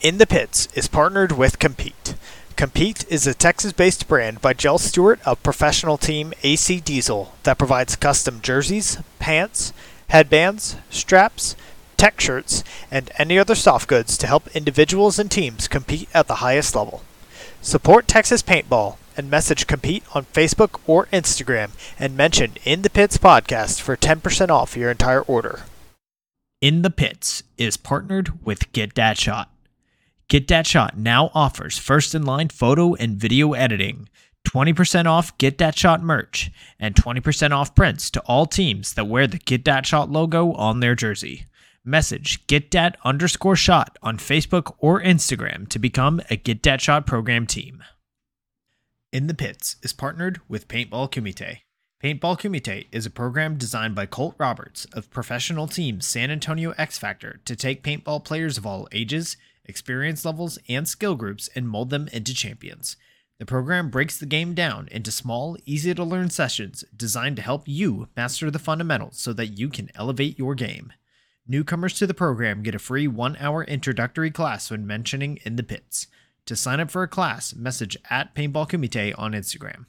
In the Pits is partnered with Compete. Compete is a Texas based brand by Jell Stewart of professional team AC Diesel that provides custom jerseys, pants, headbands, straps, tech shirts, and any other soft goods to help individuals and teams compete at the highest level. Support Texas Paintball and message Compete on Facebook or Instagram and mention In the Pits podcast for 10% off your entire order. In the Pits is partnered with Get That Shot. Get That Shot now offers first in line photo and video editing, 20% off Get That Shot merch, and 20% off prints to all teams that wear the Get That Shot logo on their jersey. Message Get Dat underscore shot on Facebook or Instagram to become a Get Dat Shot program team. In the Pits is partnered with Paintball Kumite. Paintball Kumite is a program designed by Colt Roberts of professional team San Antonio X Factor to take paintball players of all ages, experience levels, and skill groups and mold them into champions. The program breaks the game down into small, easy to learn sessions designed to help you master the fundamentals so that you can elevate your game. Newcomers to the program get a free one hour introductory class when mentioning in the pits. To sign up for a class, message at Paintball Kumite on Instagram.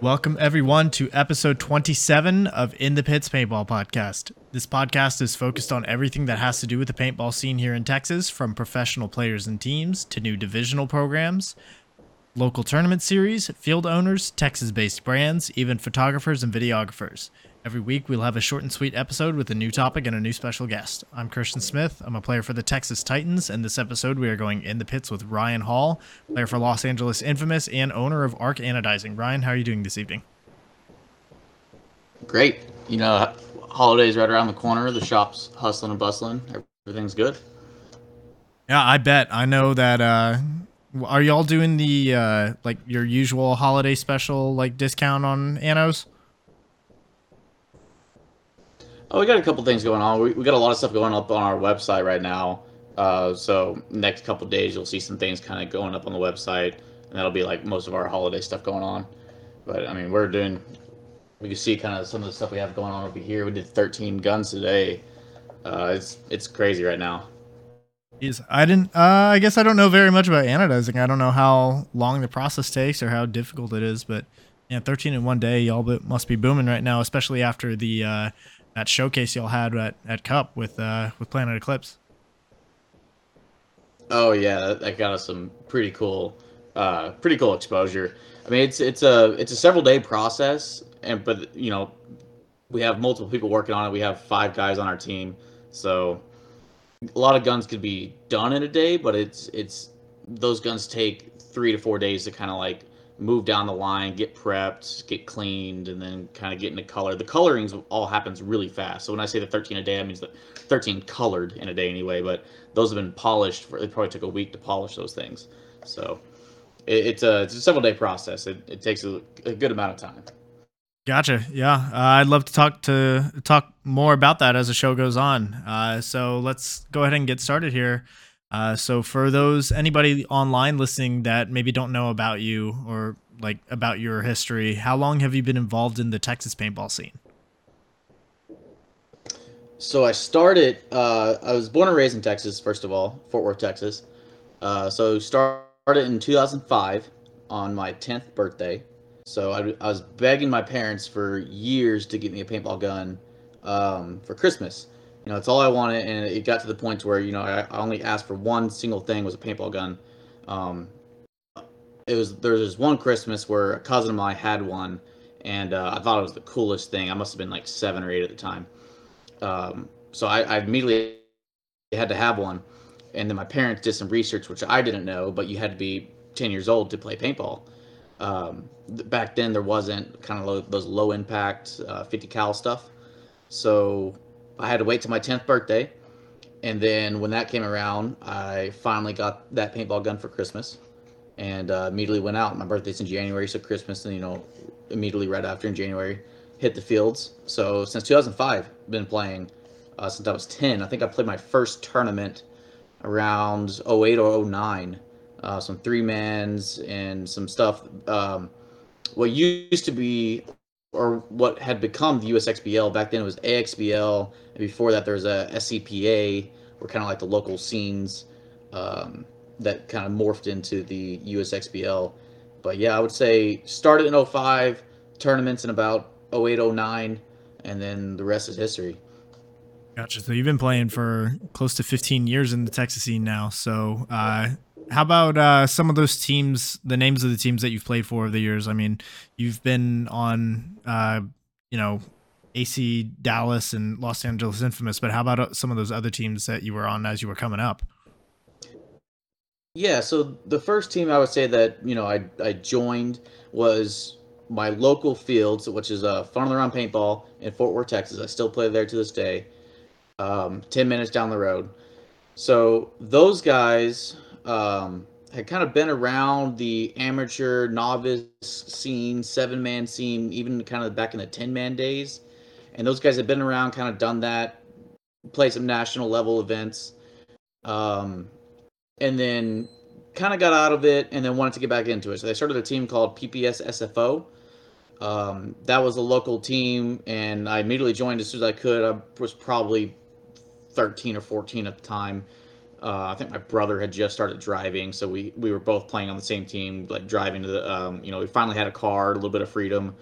Welcome, everyone, to episode 27 of In the Pits Paintball Podcast. This podcast is focused on everything that has to do with the paintball scene here in Texas, from professional players and teams to new divisional programs, local tournament series, field owners, Texas based brands, even photographers and videographers. Every week, we'll have a short and sweet episode with a new topic and a new special guest. I'm Christian Smith. I'm a player for the Texas Titans, and this episode we are going in the pits with Ryan Hall, player for Los Angeles Infamous and owner of Arc Anodizing. Ryan, how are you doing this evening? Great. You know, holidays right around the corner. The shop's hustling and bustling. Everything's good. Yeah, I bet. I know that. Uh, are y'all doing the uh, like your usual holiday special like discount on Anos? Oh, we got a couple things going on. We, we got a lot of stuff going up on our website right now. Uh, so next couple days, you'll see some things kind of going up on the website, and that'll be like most of our holiday stuff going on. But I mean, we're doing. We can see kind of some of the stuff we have going on over here. We did 13 guns today. Uh, it's it's crazy right now. Is I didn't. Uh, I guess I don't know very much about anodizing. I don't know how long the process takes or how difficult it is, but yeah, 13 in one day, y'all must be booming right now, especially after the uh, that showcase y'all had at, at Cup with uh, with Planet Eclipse. Oh yeah, that, got us some pretty cool, uh, pretty cool exposure. I mean, it's it's a it's a several day process, and but you know, we have multiple people working on it. We have five guys on our team, so a lot of guns could be done in a day, but it's it's those guns take three to four days to kind of like move down the line, get prepped, get cleaned, and then kind of get into color. The colorings all happens really fast. So when I say the 13 a day, that means that 13 colored in a day anyway. But those have been polished. For, it probably took a week to polish those things. So it, it's a it's a several day process. It, it takes a, a good amount of time. Gotcha. Yeah, uh, I'd love to talk to talk more about that as the show goes on. Uh, so let's go ahead and get started here. Uh, so for those anybody online listening that maybe don't know about you or like about your history, how long have you been involved in the Texas paintball scene? So I started. Uh, I was born and raised in Texas, first of all, Fort Worth, Texas. Uh, so started in 2005 on my 10th birthday. So I, I, was begging my parents for years to get me a paintball gun um, for Christmas. You know, it's all I wanted, and it got to the point where you know I, only asked for one single thing was a paintball gun. Um, it was there was one Christmas where a cousin of mine had one, and uh, I thought it was the coolest thing. I must have been like seven or eight at the time. Um, so I, I immediately had to have one, and then my parents did some research, which I didn't know, but you had to be ten years old to play paintball. Um, back then there wasn't kind of those low impact uh, 50 cal stuff, so I had to wait till my 10th birthday. And then when that came around, I finally got that paintball gun for Christmas and uh, immediately went out. My birthday's in January, so Christmas, and you know, immediately right after in January, hit the fields. So since 2005, been playing uh, since I was 10. I think I played my first tournament around 08 or 09. Uh, some three mans and some stuff. Um, what used to be or what had become the USXBL. Back then it was AXBL, and before that there was a SCPA, were kind of like the local scenes um, that kind of morphed into the USXBL. But yeah, I would say started in 05, tournaments in about 08, 09, and then the rest is history. Gotcha. So you've been playing for close to 15 years in the Texas scene now. So, uh, how about uh, some of those teams, the names of the teams that you've played for over the years? I mean, you've been on, uh, you know, AC Dallas and Los Angeles Infamous, but how about uh, some of those other teams that you were on as you were coming up? Yeah, so the first team I would say that you know I I joined was my local fields, which is uh, Fun Run Paintball in Fort Worth, Texas. I still play there to this day. Um, Ten minutes down the road. So those guys um, had kind of been around the amateur novice scene, seven man scene, even kind of back in the ten man days. And those guys had been around, kind of done that, played some national level events. Um, and then kind of got out of it and then wanted to get back into it. So they started a team called PPS SFO. Um, that was a local team, and I immediately joined as soon as I could. I was probably 13 or 14 at the time. Uh, I think my brother had just started driving, so we, we were both playing on the same team, like driving to the, um, you know, we finally had a car, a little bit of freedom,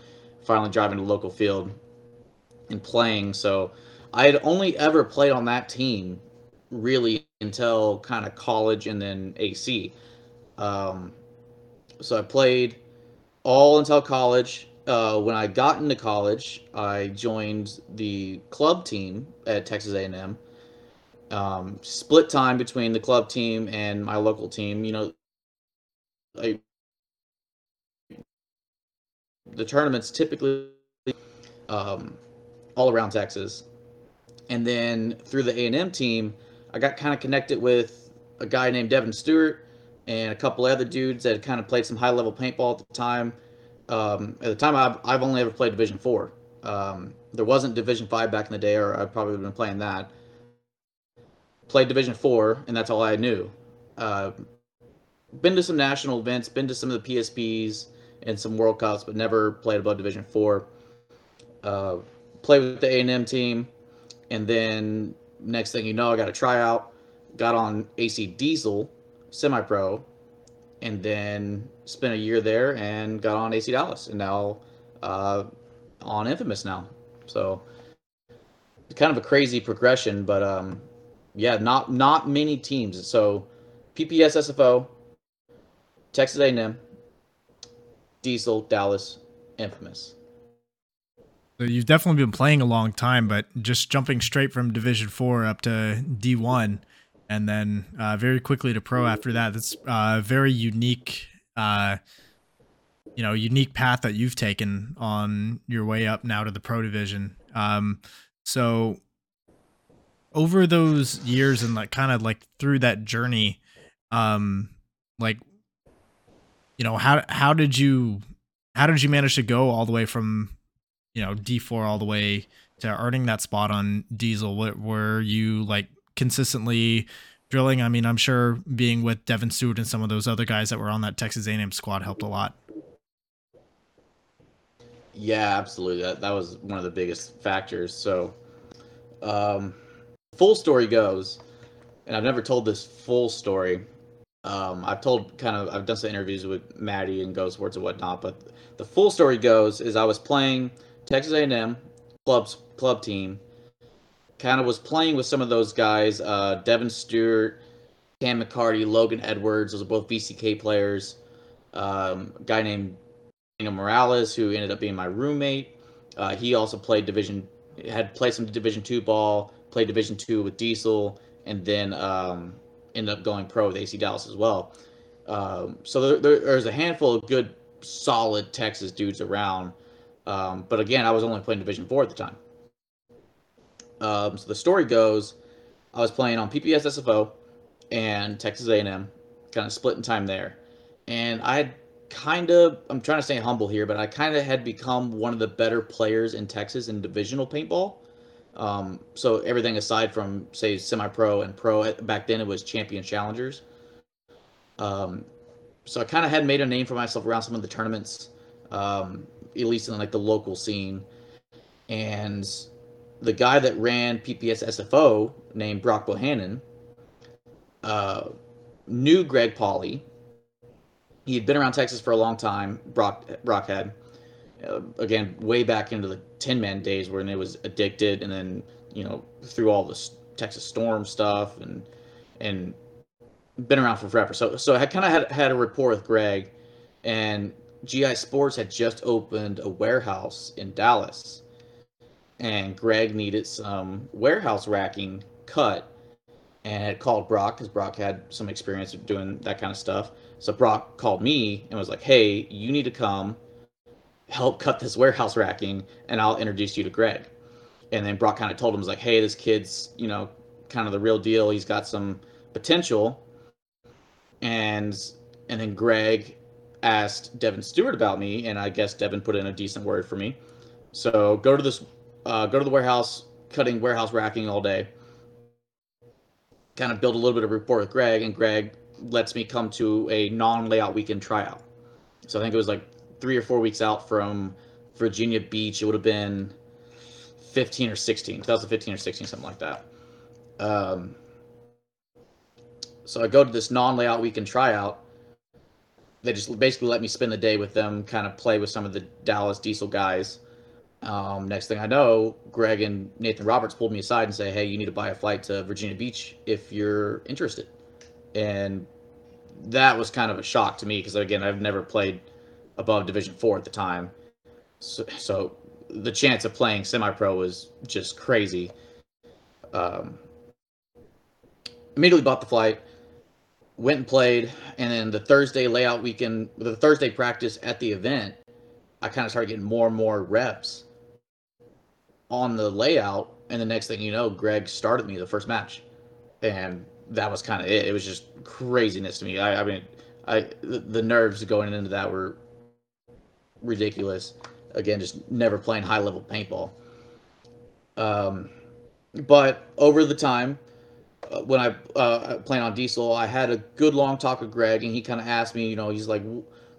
finally driving to local field and playing. So I had only ever played on that team really until kind of college and then AC. Um, so I played all until college. Uh, when I got into college, I joined the club team at Texas A&M. Um, split time between the club team and my local team. You know, I, the tournaments typically um, all around Texas, and then through the A&M team, I got kind of connected with a guy named Devin Stewart and a couple other dudes that kind of played some high level paintball at the time. Um, at the time, I've, I've only ever played Division Four. Um, there wasn't Division Five back in the day, or I probably have been playing that. Played Division Four, and that's all I knew. Uh, been to some national events, been to some of the PSPs and some World Cups, but never played above Division Four. Uh, played with the A and M team, and then next thing you know, I got a tryout, got on AC Diesel, semi pro, and then spent a year there and got on AC Dallas, and now uh, on Infamous now. So kind of a crazy progression, but um, yeah, not not many teams. So PPS SFO, Texas A&M, Diesel, Dallas, Infamous. So you've definitely been playing a long time, but just jumping straight from Division Four up to D one, and then uh, very quickly to pro after that. That's a uh, very unique, uh, you know, unique path that you've taken on your way up now to the pro division. Um, so over those years and like kind of like through that journey, um, like, you know, how how did you how did you manage to go all the way from you know D4 all the way to earning that spot on Diesel? What were you like consistently drilling? I mean, I'm sure being with Devin Stewart and some of those other guys that were on that Texas A&M squad helped a lot. Yeah, absolutely. That that was one of the biggest factors. So, um, full story goes, and I've never told this full story. Um, I've told kind of I've done some interviews with Maddie and Ghost Words and whatnot, but the full story goes is I was playing Texas A&M clubs club team. Kind of was playing with some of those guys. Uh, Devin Stewart, Cam McCarty, Logan Edwards. Those are both VCK players. Um, a guy named Daniel Morales, who ended up being my roommate. Uh, he also played division, had played some Division two ball, played Division two with Diesel, and then um, ended up going pro with AC Dallas as well. Um, so there, there, there's a handful of good, solid Texas dudes around. Um, but again, I was only playing Division Four at the time. Um, so the story goes, I was playing on PPS SFO and Texas A&M, kind of splitting time there, and I had kind of I'm trying to stay humble here, but I kind of had become one of the better players in Texas in divisional paintball. Um, so everything aside from say semi-pro and pro back then, it was champion challengers. Um, so I kind of had made a name for myself around some of the tournaments. Um, at least in like the local scene. And the guy that ran PPS SFO named Brock Bohannon, uh, knew Greg Pauly. He had been around Texas for a long time. Brock Brock had uh, again way back into the ten man days when it was addicted, and then you know through all this Texas Storm stuff and and been around for forever. So so I kind of had had a rapport with Greg, and GI Sportz had just opened a warehouse in Dallas, and Greg needed some warehouse racking cut, and had called Brock because Brock had some experience doing that kind of stuff. So Brock called me and was like, "Hey, you need to come." Help cut this warehouse racking and I'll introduce you to Greg. And then Brock kind of told him, was like, hey, this kid's, you know, kind of the real deal. He's got some potential. And and then Greg asked Devin Stewart about me, and I guess Devin put in a decent word for me. So go to this, uh, go to the warehouse, cutting warehouse racking all day. Kind of build a little bit of rapport with Greg, and Greg lets me come to a non-layout weekend tryout. So I think it was like three or four weeks out from Virginia Beach. It would have been 15 or 16, 2015 or 16, something like that. Um, so I go to this non-layout weekend tryout. They just basically let me spend the day with them, kind of play with some of the Dallas Diesel guys. Um, next thing I know, Greg and Nathan Roberts pulled me aside and say, "Hey, you need to buy a flight to Virginia Beach if you're interested." And that was kind of a shock to me because again, I've never played above Division Four at the time, so, so the chance of playing semi-pro was just crazy. Um, immediately bought the flight, went and played, and then the Thursday layout weekend, the Thursday practice at the event, I kind of started getting more and more reps on the layout, and the next thing you know, Greg started me the first match, and that was kind of it. It was just craziness to me. I, I mean, I the, the nerves going into that were ridiculous. Again, just never playing high level paintball. Um, but over the time, uh, when I uh, playing on Diesel, I had a good long talk with Greg, and he kind of asked me, you know, he's like,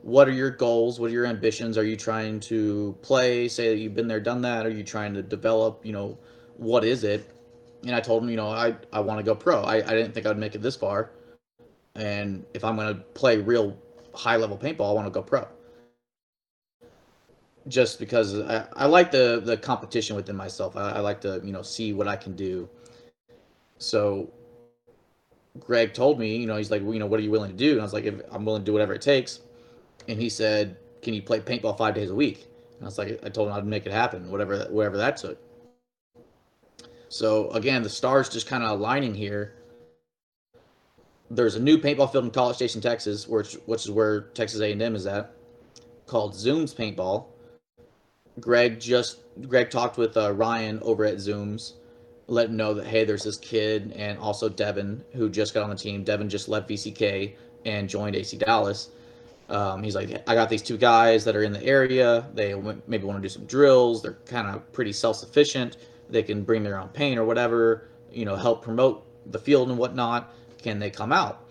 "What are your goals? What are your ambitions? Are you trying to play? Say that you've been there, done that? Are you trying to develop? You know, what is it?" And I told him, you know, I I want to go pro. I, I didn't think I'd make it this far, and if I'm going to play real high level paintball, I want to go pro just because I, I like the the competition within myself. I, I like to you know see what I can do. So Greg told me, you know, he's like, well, you know, what are you willing to do? And I was like, if I'm willing to do whatever it takes. And he said, can you play paintball five days a week? And I was like, I told him I'd make it happen, whatever whatever that took. So again, the stars just kind of aligning here. There's a new paintball field in College Station, Texas, which which is where Texas A&M is at, called Zooms Paintball Greg just Greg talked with uh, Ryan over at Zooms, let him know that hey, there's this kid, and also Devin who just got on the team. Devin just left VCK and joined AC Dallas. Um, he's like, I got these two guys that are in the area. They maybe want to do some drills. They're kind of pretty self-sufficient. They can bring their own paint or whatever. You know, help promote the field and whatnot. Can they come out?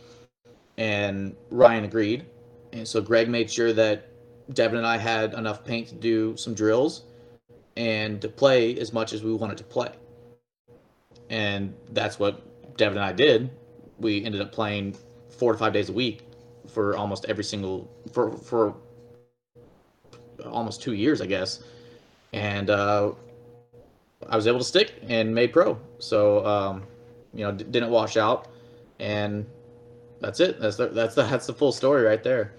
And Ryan agreed. And so Greg made sure that Devin and I had enough paint to do some drills and to play as much as we wanted to play. And that's what Devin and I did. We ended up playing four to five days a week for almost every single for for almost two years, I guess. And uh, I was able to stick and made pro. So um, you know, d- didn't wash out, and that's it. That's the, that's the, that's the full story right there.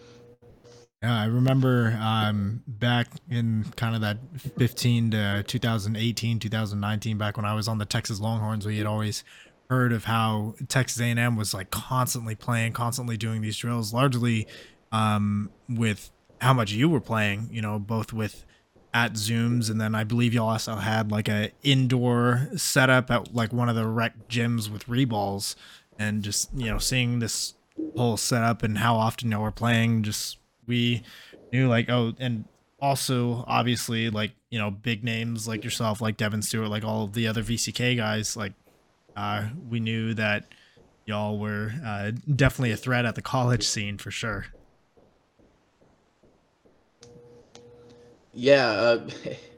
Yeah, I remember um, back in kind of that 15 to 2018, 2019, back when I was on the Texas Longhorns, we had always heard of how Texas A&M was like constantly playing, constantly doing these drills, largely um, with how much you were playing. You know, both with at Zooms, and then I believe y'all also had like a indoor setup at like one of the rec gyms with reballs, and just you know seeing this whole setup and how often y'all were playing just we knew like oh and also obviously like you know big names like yourself like devin stewart like all of the other vck guys like uh we knew that y'all were uh definitely a threat at the college scene for sure. Yeah uh,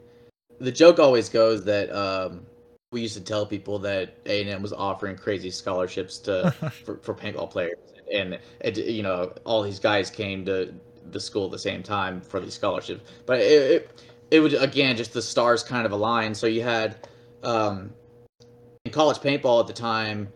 the joke always goes that um we used to tell people that A and M was offering crazy scholarships to for, for paintball players, and it, you know all these guys came to the school at the same time for these scholarships. But it it, it would again just the stars kind of aligned. So you had um, in college paintball at the time,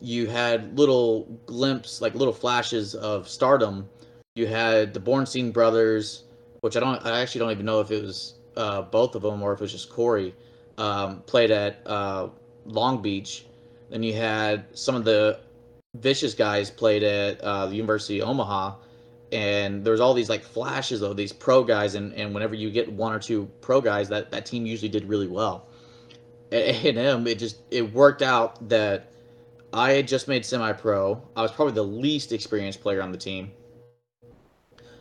you had little glimpses, like little flashes of stardom. You had the Bornstein brothers, which I don't, I actually don't even know if it was uh, both of them or if it was just Corey, um, played at uh, Long Beach. Then you had some of the vicious guys played at uh, the University of Omaha, and there's all these like flashes of these pro guys, and, and whenever you get one or two pro guys, that that team usually did really well. At A&M, it just it worked out that I had just made semi-pro. I was probably the least experienced player on the team.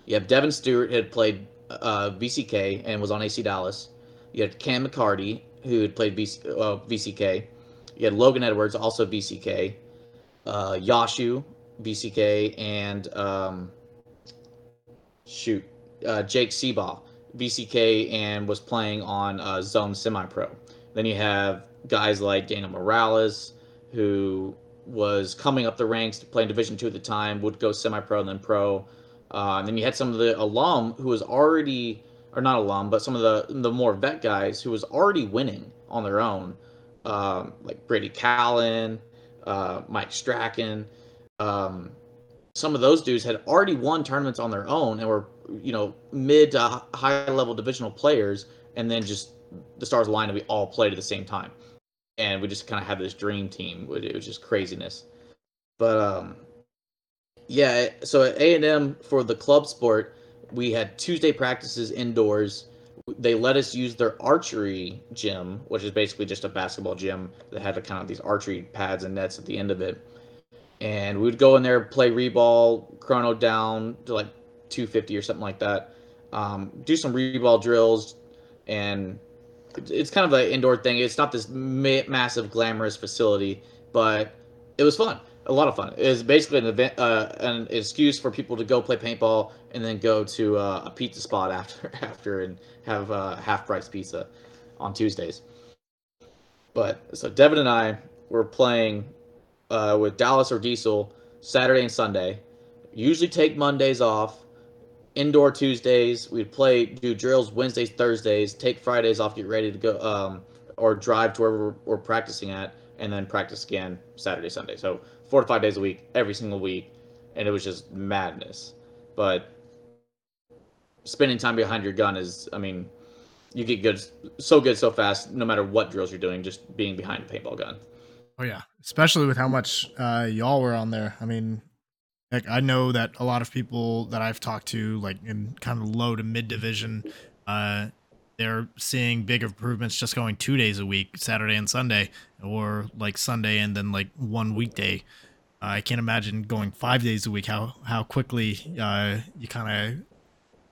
You have Devin Stewart had played uh, VCK and was on AC Dallas. You had Cam McCarty who had played VC, uh, VCK. You had Logan Edwards, also VCK. Uh, Yashu, VCK, and um, shoot, uh, Jake Seabaugh, VCK, and was playing on uh, Zone Semi Pro. Then you have guys like Daniel Morales, who was coming up the ranks, playing Division two at the time, would go semi pro and then pro. Uh, and then you had some of the alum who was already, or not alum, but some of the the more vet guys who was already winning on their own, um, like Brady Callen, uh, Mike Strachan. Um, some of those dudes had already won tournaments on their own and were, you know, mid to high level divisional players, and then just the stars aligned and we all played at the same time, and we just kind of had this dream team. It was just craziness, but um, yeah. So at A and M for the club sport, we had Tuesday practices indoors. They let us use their archery gym, which is basically just a basketball gym that had a kind of these archery pads and nets at the end of it and we would go in there play reball chrono down to like 250 or something like that. Um, do some reball drills and it's kind of an indoor thing. It's not this ma- massive glamorous facility but it was fun a lot of fun. It was basically an event uh, an excuse for people to go play paintball and then go to uh, a pizza spot after after and have uh, half price pizza on tuesdays. But so devin and i were playing uh, with Dallas or Diesel Saturday and Sunday. Usually take Mondays off. Indoor Tuesdays. We'd play, do drills Wednesdays, Thursdays. Take Fridays off, get ready to go, um, or drive to wherever we're, we're practicing at, and then practice again Saturday, Sunday. So four to five days a week, every single week, and it was just madness. But spending time behind your gun is, I mean, you get good, so good, so fast, no matter what drills you're doing, just being behind a paintball gun. Oh yeah, especially with how much uh, y'all were on there. I mean, like I know that a lot of people that I've talked to, like in kind of low to mid division, uh, they're seeing big improvements just going two days a week, Saturday and Sunday, or like Sunday and then like one weekday. Uh, I can't imagine going five days a week. How how quickly uh, you kind of you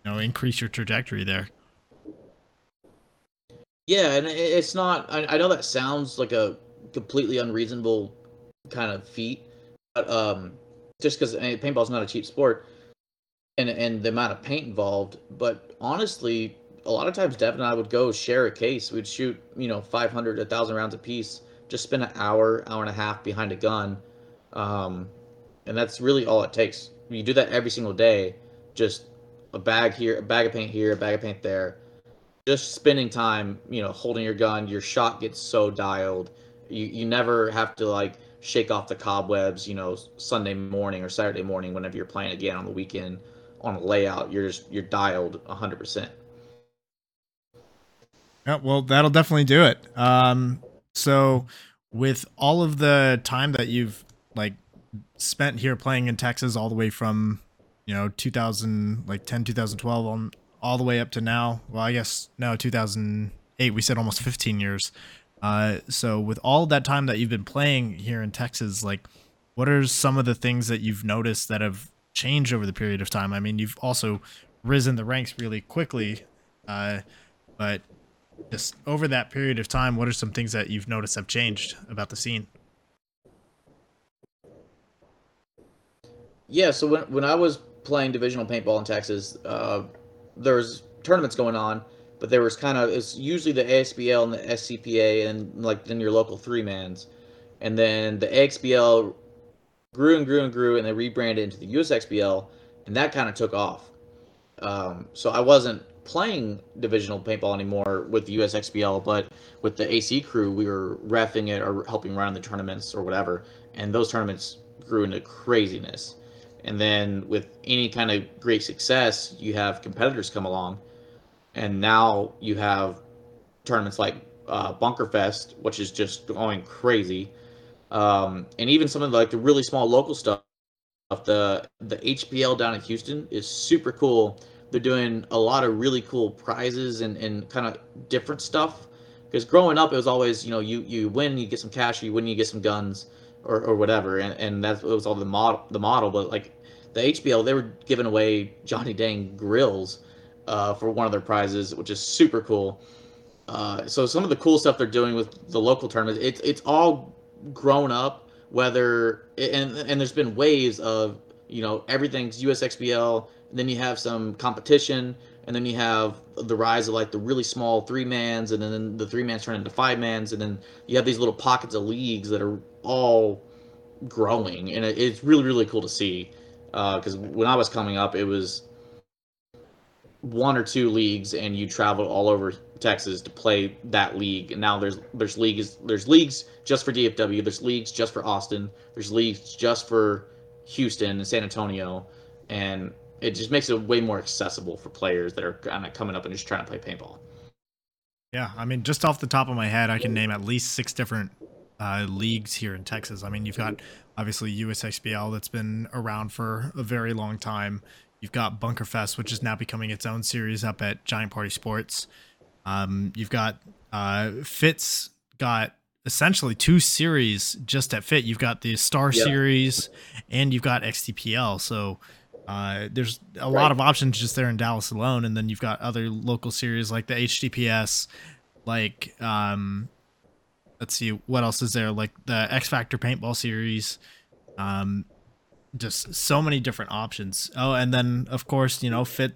know increase your trajectory there. Yeah, and it's not. I, I know that sounds like a completely unreasonable kind of feat. But um, just because I mean, paintball's not a cheap sport, and and the amount of paint involved. But honestly, a lot of times Devin and I would go share a case. We'd shoot you know 500, 1,000 rounds a piece. Just spend an hour, hour and a half behind a gun, um, and that's really all it takes. You do that every single day. Just a bag here, a bag of paint here, a bag of paint there. Just spending time, you know, holding your gun. Your shot gets so dialed you you never have to like shake off the cobwebs, you know, Sunday morning or Saturday morning whenever you're playing again on the weekend on a layout. You're just you're dialed 100%. Yeah, well, that'll definitely do it. Um, so with all of the time that you've like spent here playing in Texas all the way from, you know, 2000 like 10 2012 on all the way up to now, well, I guess no, 2008, we said almost 15 years. Uh, so with all that time that you've been playing here in Texas, like what are some of the things that you've noticed that have changed over the period of time? I mean, you've also risen the ranks really quickly, uh, but just over that period of time, what are some things that you've noticed have changed about the scene? Yeah, so when when I was playing divisional paintball in Texas, uh, there's tournaments going on, but there was kind of it's usually the ASBL and the SCPA and like then your local three mans, and then the AXBL grew and grew and grew, and they rebranded into the USXBL, and that kind of took off. Um, so I wasn't playing divisional paintball anymore with the USXBL, but with the AC crew, we were refing it or helping run the tournaments or whatever, and those tournaments grew into craziness. And then with any kind of great success, you have competitors come along, and now you have tournaments like uh, Bunker Fest, which is just going crazy, um, and even some of the, like the really small local stuff. The the HPL down in Houston is super cool. They're doing a lot of really cool prizes and, and kind of different stuff. Because growing up, it was always you know you you win, you get some cash, you win, you get some guns or, or whatever, and and that was all the model the model. But like the HPL, they were giving away Johnny Dang grills uh, for one of their prizes, which is super cool. Uh, so some of the cool stuff they're doing with the local tournaments, it's it's all grown up. Whether and and there's been waves of you know everything's USXBL, and then you have some competition, and then you have the rise of like the really small three mans, and then the three mans turn into five mans, and then you have these little pockets of leagues that are all growing, and it's really really cool to see because uh, when I was coming up, it was one or two leagues, and you travel all over Texas to play that league. And now there's there's leagues there's leagues just for DFW. There's leagues just for Austin. There's leagues just for Houston and San Antonio, and it just makes it way more accessible for players that are kind of coming up and just trying to play paintball. Yeah, I mean, just off the top of my head, I can name at least six different uh, leagues here in Texas. I mean, you've got obviously USXBL that's been around for a very long time. You've got Bunkerfest, which is now becoming its own series up at Giant Party Sports. Um, you've got uh, Fitz got essentially two series just at Fit. You've got the Star yep. Series and you've got XTPL. So uh, there's a right. lot of options just there in Dallas alone, and then you've got other local series like the HTPS, like um, let's see what else is there like the X Factor paintball series um just so many different options. Oh and then of course you know fit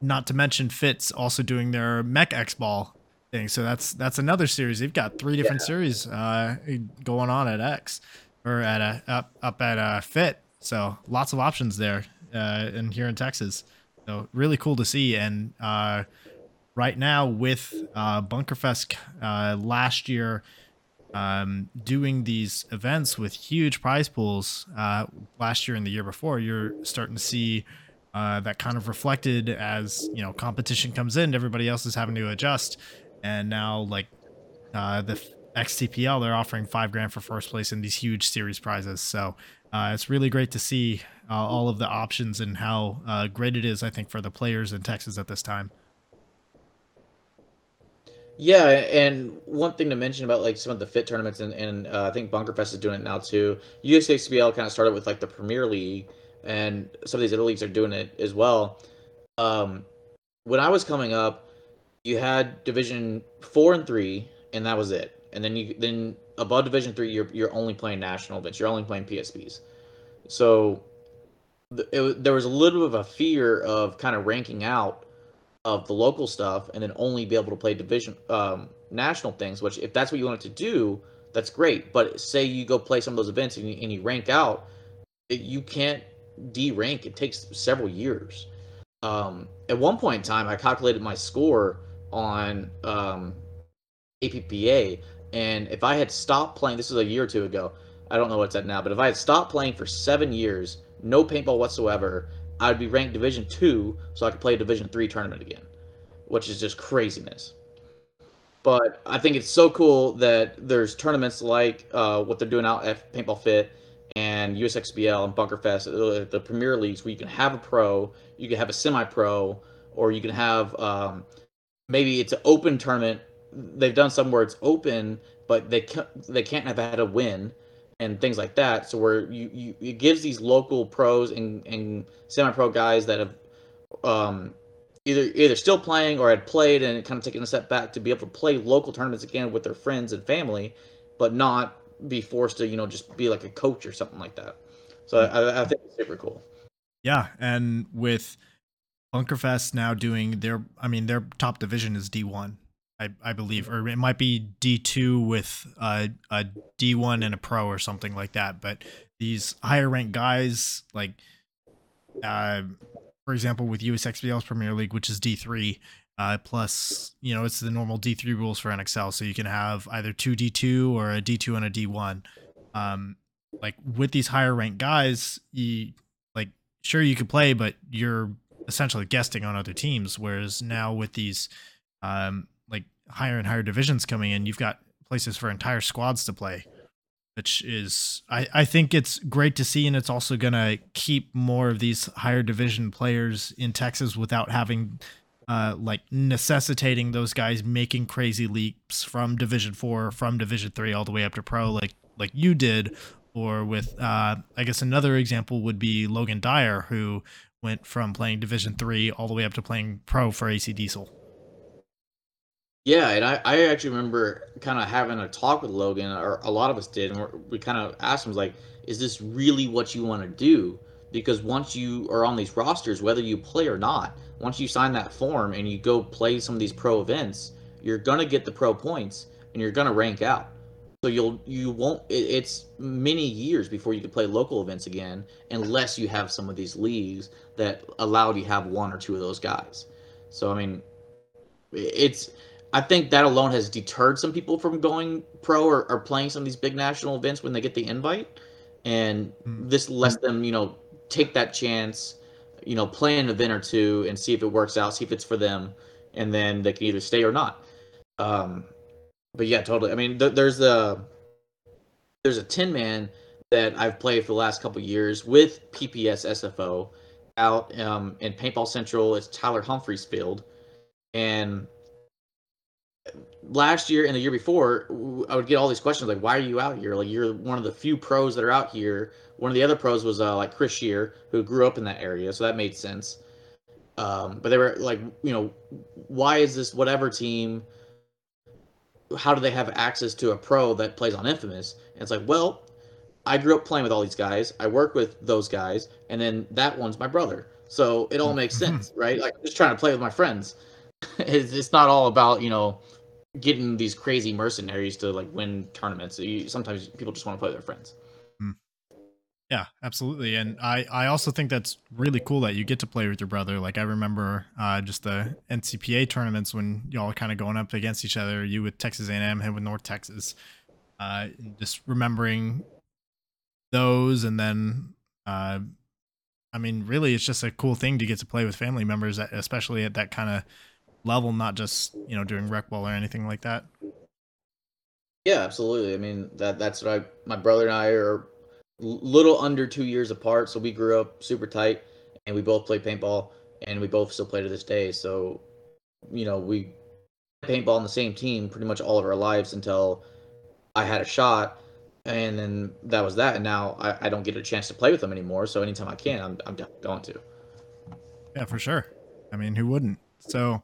not to mention fit's also doing their mech x ball thing. So that's that's another series. They've got three different yeah. series uh going on at x or at a up up at a fit. So lots of options there uh in here in texas. So really cool to see. And uh right now with uh bunkerfest uh last year um, doing these events with huge prize pools uh, last year and the year before, you're starting to see uh, that kind of reflected as you know competition comes in, everybody else is having to adjust, and now like uh, the XTPL, they're offering five grand for first place in these huge series prizes. So uh, it's really great to see uh, all of the options and how uh, great it is, I think, for the players in Texas at this time. Yeah, and one thing to mention about like some of the fit tournaments, and, and uh, I think Bunkerfest is doing it now too. USXBL kind of started with like the Premier League, and some of these other leagues are doing it as well. Um, when I was coming up, you had Division four and three, and that was it. And then you then above Division three, you're you're only playing national events. You're only playing PSPs. So it, there was a little bit of a fear of kind of ranking out of the local stuff and then only be able to play division um, national things which if that's what you wanted to do that's great. But say you go play some of those events and you, and you rank out you can't de-rank. It takes several years. Um, at one point in time i calculated my score on um, APPA and if i had stopped playing this was a year or two ago i don't know what's at now but if i had stopped playing for seven years no paintball whatsoever I would be ranked Division Two, so I could play a Division Three tournament again, which is just craziness. But I think it's so cool that there's tournaments like uh, what they're doing out at Paintball Fit and USXBL and Bunkerfest, uh, the Premier Leagues, where you can have a pro, you can have a semi-pro, or you can have um, maybe it's an open tournament. They've done some where it's open, but they can't, they can't have had a win and things like that. So where you, you it gives these local pros and, and semi-pro guys that have um, either either still playing or had played and kind of taken a step back to be able to play local tournaments again with their friends and family, but not be forced to you know just be like a coach or something like that. So I, I think it's super cool. Yeah, and with Bunkerfest now doing their I mean their top division is D1. I, I believe, or it might be D2 with a, a D1 and a pro or something like that. But these higher ranked guys, like, uh, for example, with USXBL's Premier League, which is D3, uh, plus, you know, it's the normal D3 rules for NXL. So you can have either two D2 or a D2 and a D1. Um, like with these higher ranked guys, you like, sure, you could play, but you're essentially guesting on other teams. Whereas now with these, um, higher and higher divisions coming in, you've got places for entire squads to play, which is I, I think it's great to see, and it's also gonna keep more of these higher division players in Texas without having uh, like necessitating those guys making crazy leaps from Division Four, from Division Three, all the way up to pro, like like you did, or with uh, I guess another example would be Logan Dyer, who went from playing Division Three all the way up to playing pro for AC Diesel. Yeah, and I, I actually remember kind of having a talk with Logan, or a lot of us did, and we kind of asked him, like, is this really what you want to do? Because once you are on these rosters, whether you play or not, once you sign that form and you go play some of these pro events, you're gonna get the pro points and you're gonna rank out. So you'll you won't. It, it's many years before you can play local events again, unless you have some of these leagues that allow you to have one or two of those guys. So I mean, it's I think that alone has deterred some people from going pro or, or playing some of these big national events when they get the invite, and mm. this lets them, you know, take that chance, you know, play an event or two and see if it works out, see if it's for them, and then they can either stay or not. Um, but yeah, totally. I mean, th- there's a there's a ten man that I've played for the last couple years with PPS SFO out um, in Paintball Central. It's Tyler Humphreys Field, and last year and the year before, I would get all these questions like, "Why are you out here? Like, you're one of the few pros that are out here." One of the other pros was uh, like Chris Shear, who grew up in that area, so that made sense. Um, but they were like, you know, why is this whatever team? How do they have access to a pro that plays on Infamous? And it's like, well, I grew up playing with all these guys. I work with those guys, and then that one's my brother. So it all makes sense, right? Like I'm just trying to play with my friends. it's, it's not all about you know getting these crazy mercenaries to like win tournaments. You, sometimes people just want to play with their friends. Hmm. Yeah, absolutely. And I, I also think that's really cool that you get to play with your brother. Like I remember uh, just the NCPA tournaments when y'all kind of going up against each other, you with Texas A&M, him with North Texas. Uh, just remembering those and then uh, I mean, really it's just a cool thing to get to play with family members, especially at that kind of level, not just you know doing rec ball or anything like that. Yeah, absolutely. I mean that that's what I my brother and I are little under two years apart, so we grew up super tight, and we both played paintball, and we both still play to this day. So, you know, we paintball on the same team pretty much all of our lives until I had a shot, and then that was that. And now I, I don't get a chance to play with them anymore. So anytime I can, I'm I'm going to. Yeah, for sure. I mean, who wouldn't? So,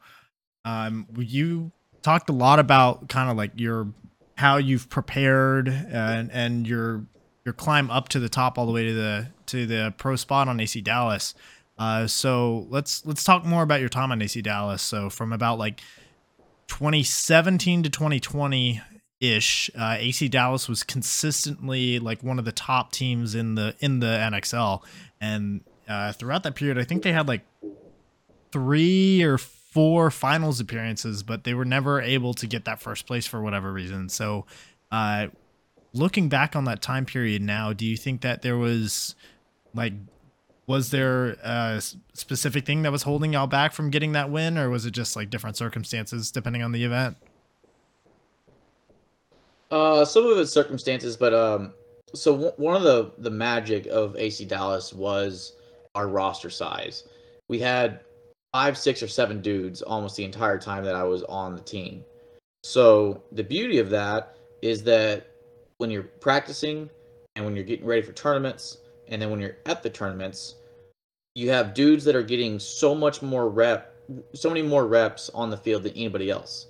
um, you talked a lot about kind of like your how you've prepared and and your your climb up to the top all the way to the to the pro spot on AC Dallas. Uh, so let's let's talk more about your time on AC Dallas. So from about like 2017 to 2020 ish, uh, AC Dallas was consistently like one of the top teams in the in the NXL, and uh, throughout that period, I think they had like three or four finals appearances, but they were never able to get that first place for whatever reason. So, uh, looking back on that time period now, do you think that there was like was there a specific thing that was holding y'all back from getting that win or was it just like different circumstances depending on the event? Uh, some of it's circumstances, but um, so w- one of the the magic of AC Dallas was our roster size. We had five, six, or seven dudes almost the entire time that I was on the team. So the beauty of that is that when you're practicing and when you're getting ready for tournaments, and then when you're at the tournaments, you have dudes that are getting so much more rep, so many more reps on the field than anybody else.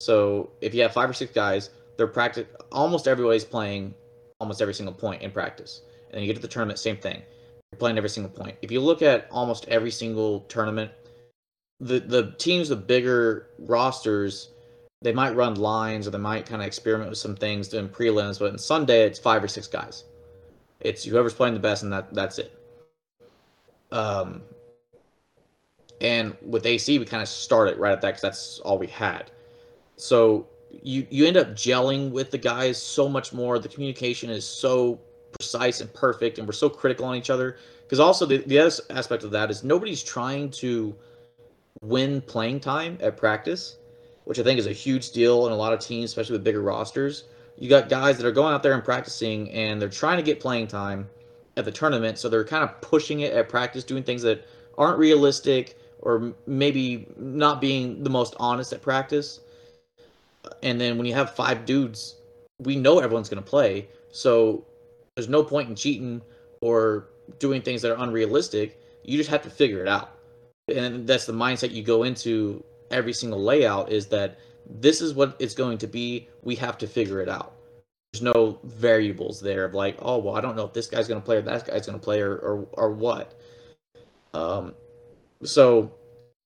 So if you have five or six guys, they're practice almost everybody's playing almost every single point in practice. And then you get to the tournament, same thing. You're playing every single point. If you look at almost every single tournament the the teams with bigger rosters, they might run lines or they might kind of experiment with some things doing prelims. But in Sunday, it's five or six guys. It's whoever's playing the best, and that that's it. Um, and with AC, we kind of started right at that because that's all we had. So you you end up gelling with the guys so much more. The communication is so precise and perfect, and we're so critical on each other. Because also the, the other aspect of that is nobody's trying to win playing time at practice, which I think is a huge deal in a lot of teams, especially with bigger rosters. You got guys that are going out there and practicing, and they're trying to get playing time at the tournament, so they're kind of pushing it at practice, doing things that aren't realistic or maybe not being the most honest at practice. And then when you have five dudes, we know everyone's going to play. So there's no point in cheating or doing things that are unrealistic. You just have to figure it out. And that's the mindset you go into every single layout is that this is what it's going to be. We have to figure it out. There's no variables there of like, oh, well, I don't know if this guy's going to play or that guy's going to play or, or, or what. Um, so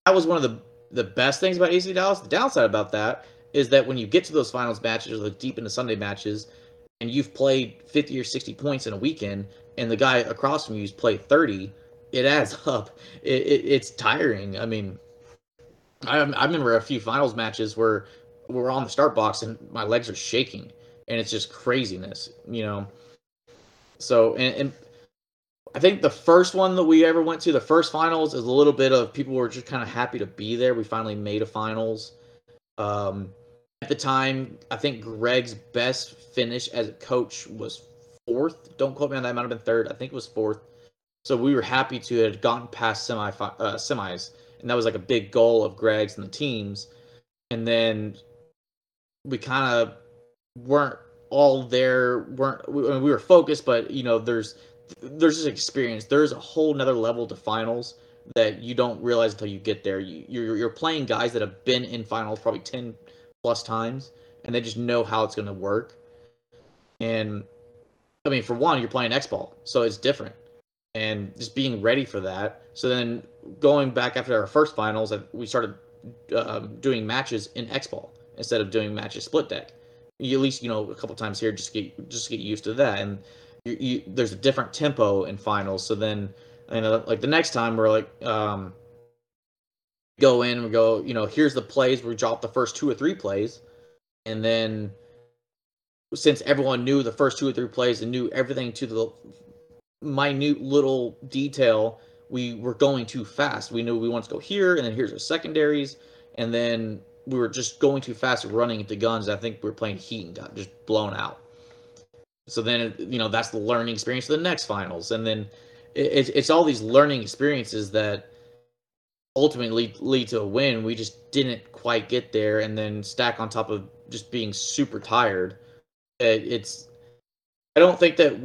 that was one of the the best things about AC Dallas. The downside about that is that when you get to those finals matches or the deep into Sunday matches, and you've played 50 or 60 points in a weekend, and the guy across from you's played 30, it adds up. It, it, it's tiring. I mean, I, I remember a few finals matches where we're on the start box and my legs are shaking, and it's just craziness, you know. So, and, and I think the first one that we ever went to, the first finals, is a little bit of people were just kind of happy to be there. We finally made a finals. Um, at the time, I think Greg's best finish as a coach was fourth. Don't quote me on that. Might have been third. I think it was fourth. So we were happy to have gotten past semi uh, semis, and that was like a big goal of Greg's and the teams. And then we kind of weren't all there. weren't we, we were focused, but you know, there's there's just experience. There's a whole nother level to finals that you don't realize until you get there. You, you're you're playing guys that have been in finals probably ten plus times, and they just know how it's going to work. And I mean, for one, you're playing X ball, so it's different, and just being ready for that. So then going back after our first finals, we started um, doing matches in X ball instead of doing matches split deck. You at least you know a couple times here just get just get used to that and you, you, there's a different tempo in finals. So then, you know, like the next time we're like, um, go in and go, you know, here's the plays. We drop the first two or three plays, and then since everyone knew the first two or three plays and knew everything to the minute little detail, we were going too fast. We knew we wanted to go here, and then here's our secondaries, and then we were just going too fast, running into guns. I think we were playing Heat and got just blown out. So then, you know, that's the learning experience for the next finals. And then it, it's all these learning experiences that ultimately lead to a win. We just didn't quite get there. And then stack on top of just being super tired. It, it's, I don't think that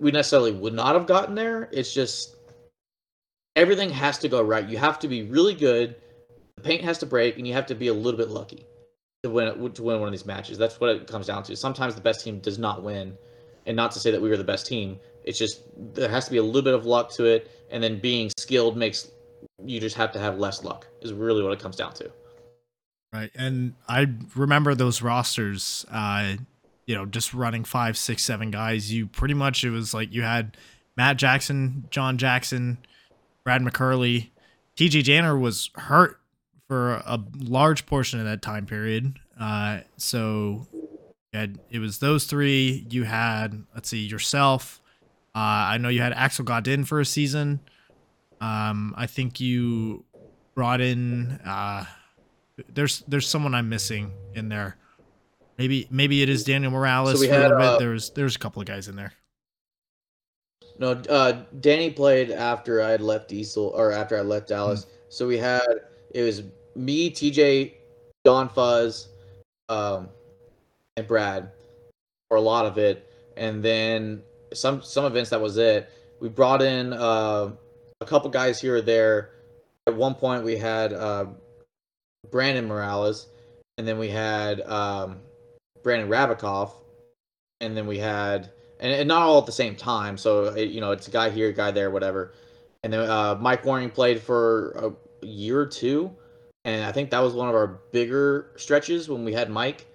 we necessarily would not have gotten there. It's just everything has to go right. You have to be really good. The paint has to break, and you have to be a little bit lucky to win to win one of these matches. That's what it comes down to. Sometimes the best team does not win, and not to say that we were the best team. It's just there has to be a little bit of luck to it, and then being skilled makes you just have to have less luck. Is really what it comes down to. Right, and I remember those rosters. Uh, you know, just running five, six, seven guys. You pretty much it was like you had Matt Jackson, John Jackson, Brad McCurley. TJ Danner was hurt for a large portion of that time period. Uh, so had, it was those three. You had let's see yourself. Uh, I know you had Axel Godin for a season. Um, I think you brought in. Uh, there's there's someone I'm missing in there. Maybe maybe it is Daniel Morales. So we had, uh, there's there's a couple of guys in there. No, uh, Danny played after I had left Diesel or after I left Dallas. Mm-hmm. So we had it was me, TJ, Don Fuzz, um, and Brad for a lot of it, and then some some events that was it. We brought in uh, a couple guys here or there. At one point, we had uh, Brandon Morales, and then we had um, Brandon Rabikoff, and then we had and, and, not all at the same time. So it, you know, it's a guy here, a guy there, whatever. And then uh, Mike Warning played for a year or two, and I think that was one of our bigger stretches when we had Mike,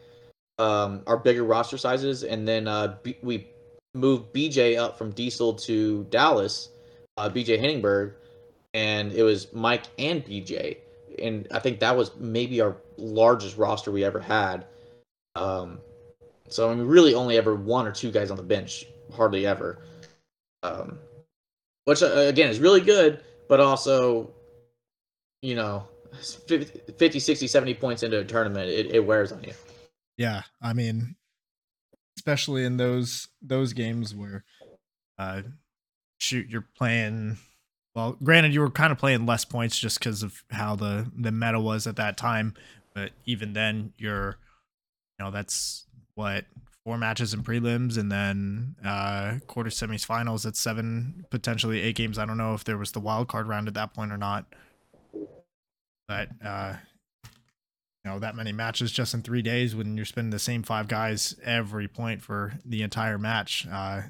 um, our bigger roster sizes, and then uh, B- we moved BJ up from Diesel to Dallas, uh, BJ Henningberg, and it was Mike and BJ, and I think that was maybe our largest roster we ever had. Um, so I mean, really only ever one or two guys on the bench, hardly ever. Um, which uh, again is really good, but also, you know, 50, 60, 70 points into a tournament, it, it wears on you. Yeah, I mean, especially in those those games where, uh, shoot, you're playing. Well, granted, you were kind of playing less points just because of how the the meta was at that time, but even then, you're, you know, that's what four matches in prelims and then uh quarter semis finals at seven potentially eight games. I don't know if there was the wild card round at that point or not. But uh you know that many matches just in three days when you're spending the same five guys every point for the entire match uh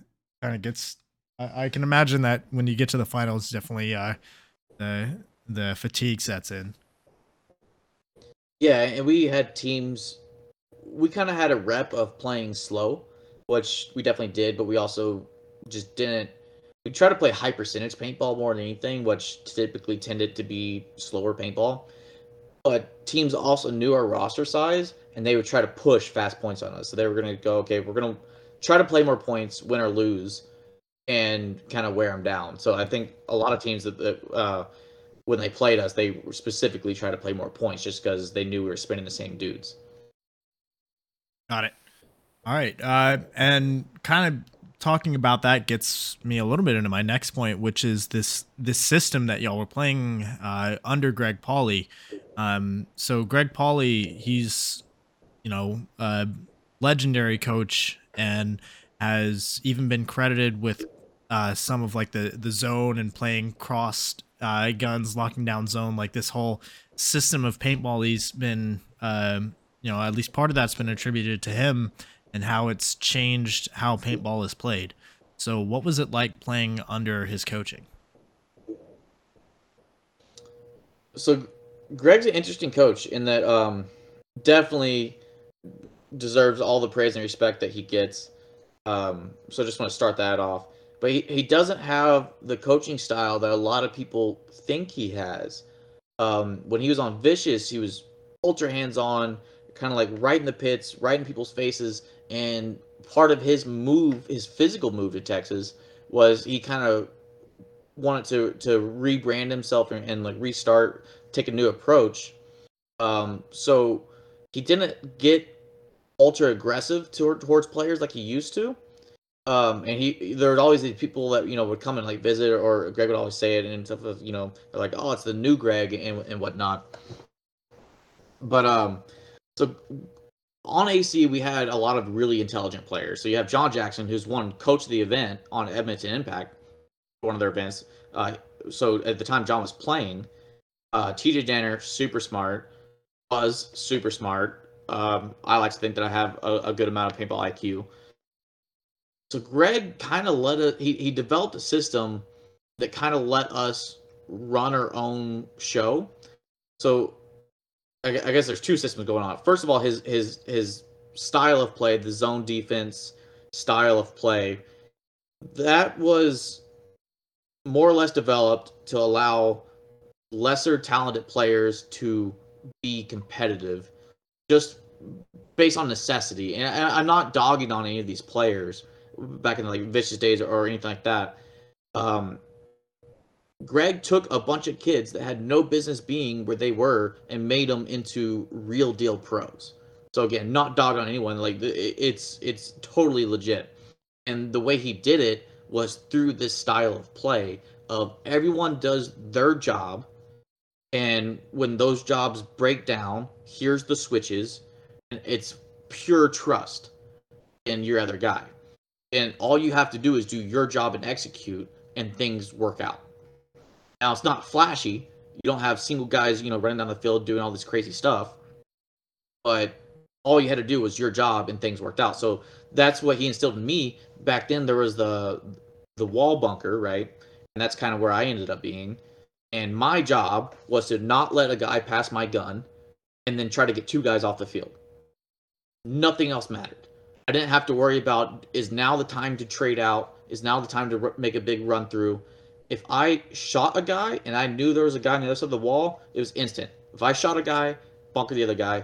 kind of gets I, I can imagine that when you get to the finals definitely uh the the fatigue sets in. Yeah and we had teams we kind of had a rep of playing slow, which we definitely did, but we also just didn't. We try to play high percentage paintball more than anything, which typically tended to be slower paintball. But teams also knew our roster size, and they would try to push fast points on us. So they were going to go, okay, we're going to try to play more points, win or lose, and kind of wear them down. So I think a lot of teams that, that uh, when they played us, they specifically try to play more points just because they knew we were spinning the same dudes. Got it. All right. Uh, and kind of talking about that gets me a little bit into my next point, which is this this system that y'all were playing uh, under Greg Pauley. Um, so Greg Pauley, he's you know a legendary coach and has even been credited with uh, some of like the the zone and playing crossed uh, guns, locking down zone, like this whole system of paintball. He's been um, you know, at least part of that's been attributed to him and how it's changed how paintball is played. So, what was it like playing under his coaching? So, Greg's an interesting coach in that um, definitely deserves all the praise and respect that he gets. Um, so, I just want to start that off. But he, he doesn't have the coaching style that a lot of people think he has. Um, when he was on Vicious, he was ultra hands on kind of like right in the pits, right in people's faces. And part of his move, his physical move to Texas, was he kind of wanted to to rebrand himself and, and like restart, take a new approach. Um, so he didn't get ultra aggressive toward, towards players like he used to. Um, and he there would always be people that you know would come and like visit, or Greg would always say it and stuff. Of, you know, they're like, "Oh, it's the new Greg" and and whatnot. But um, so on AC, we had a lot of really intelligent players. So you have John Jackson, who's won coach of the event on Edmonton Impact, one of their events. Uh, so at the time John was playing, uh, TJ Danner, super smart, was super smart. Um, I like to think that I have a, a good amount of paintball IQ. So Greg kind of let it. He he developed a system that kind of let us run our own show. So I guess there's two systems going on. First of all, his his his style of play, the zone defense style of play, that was more or less developed to allow lesser talented players to be competitive, just based on necessity. And I'm not dogging on any of these players back in the, like vicious days or anything like that. Um, Greg took a bunch of kids that had no business being where they were and made them into real deal pros. So again, not dog on anyone. Like it's it's totally legit. And the way he did it was through this style of play of everyone does their job, and when those jobs break down, here's the switches, and it's pure trust in your other guy. And all you have to do is do your job and execute, and things work out. Now it's not flashy. You don't have single guys, you know, running down the field doing all this crazy stuff. But all you had to do was your job and things worked out. So that's what he instilled in me. Back then there was the the wall bunker, right? And that's kind of where I ended up being. And my job was to not let a guy pass my gun and then try to get two guys off the field. Nothing else mattered. I didn't have to worry about is now the time to trade out, is now the time to make a big run through. If I shot a guy and I knew there was a guy on the other side of the wall, it was instant. If I shot a guy, bunker the other guy,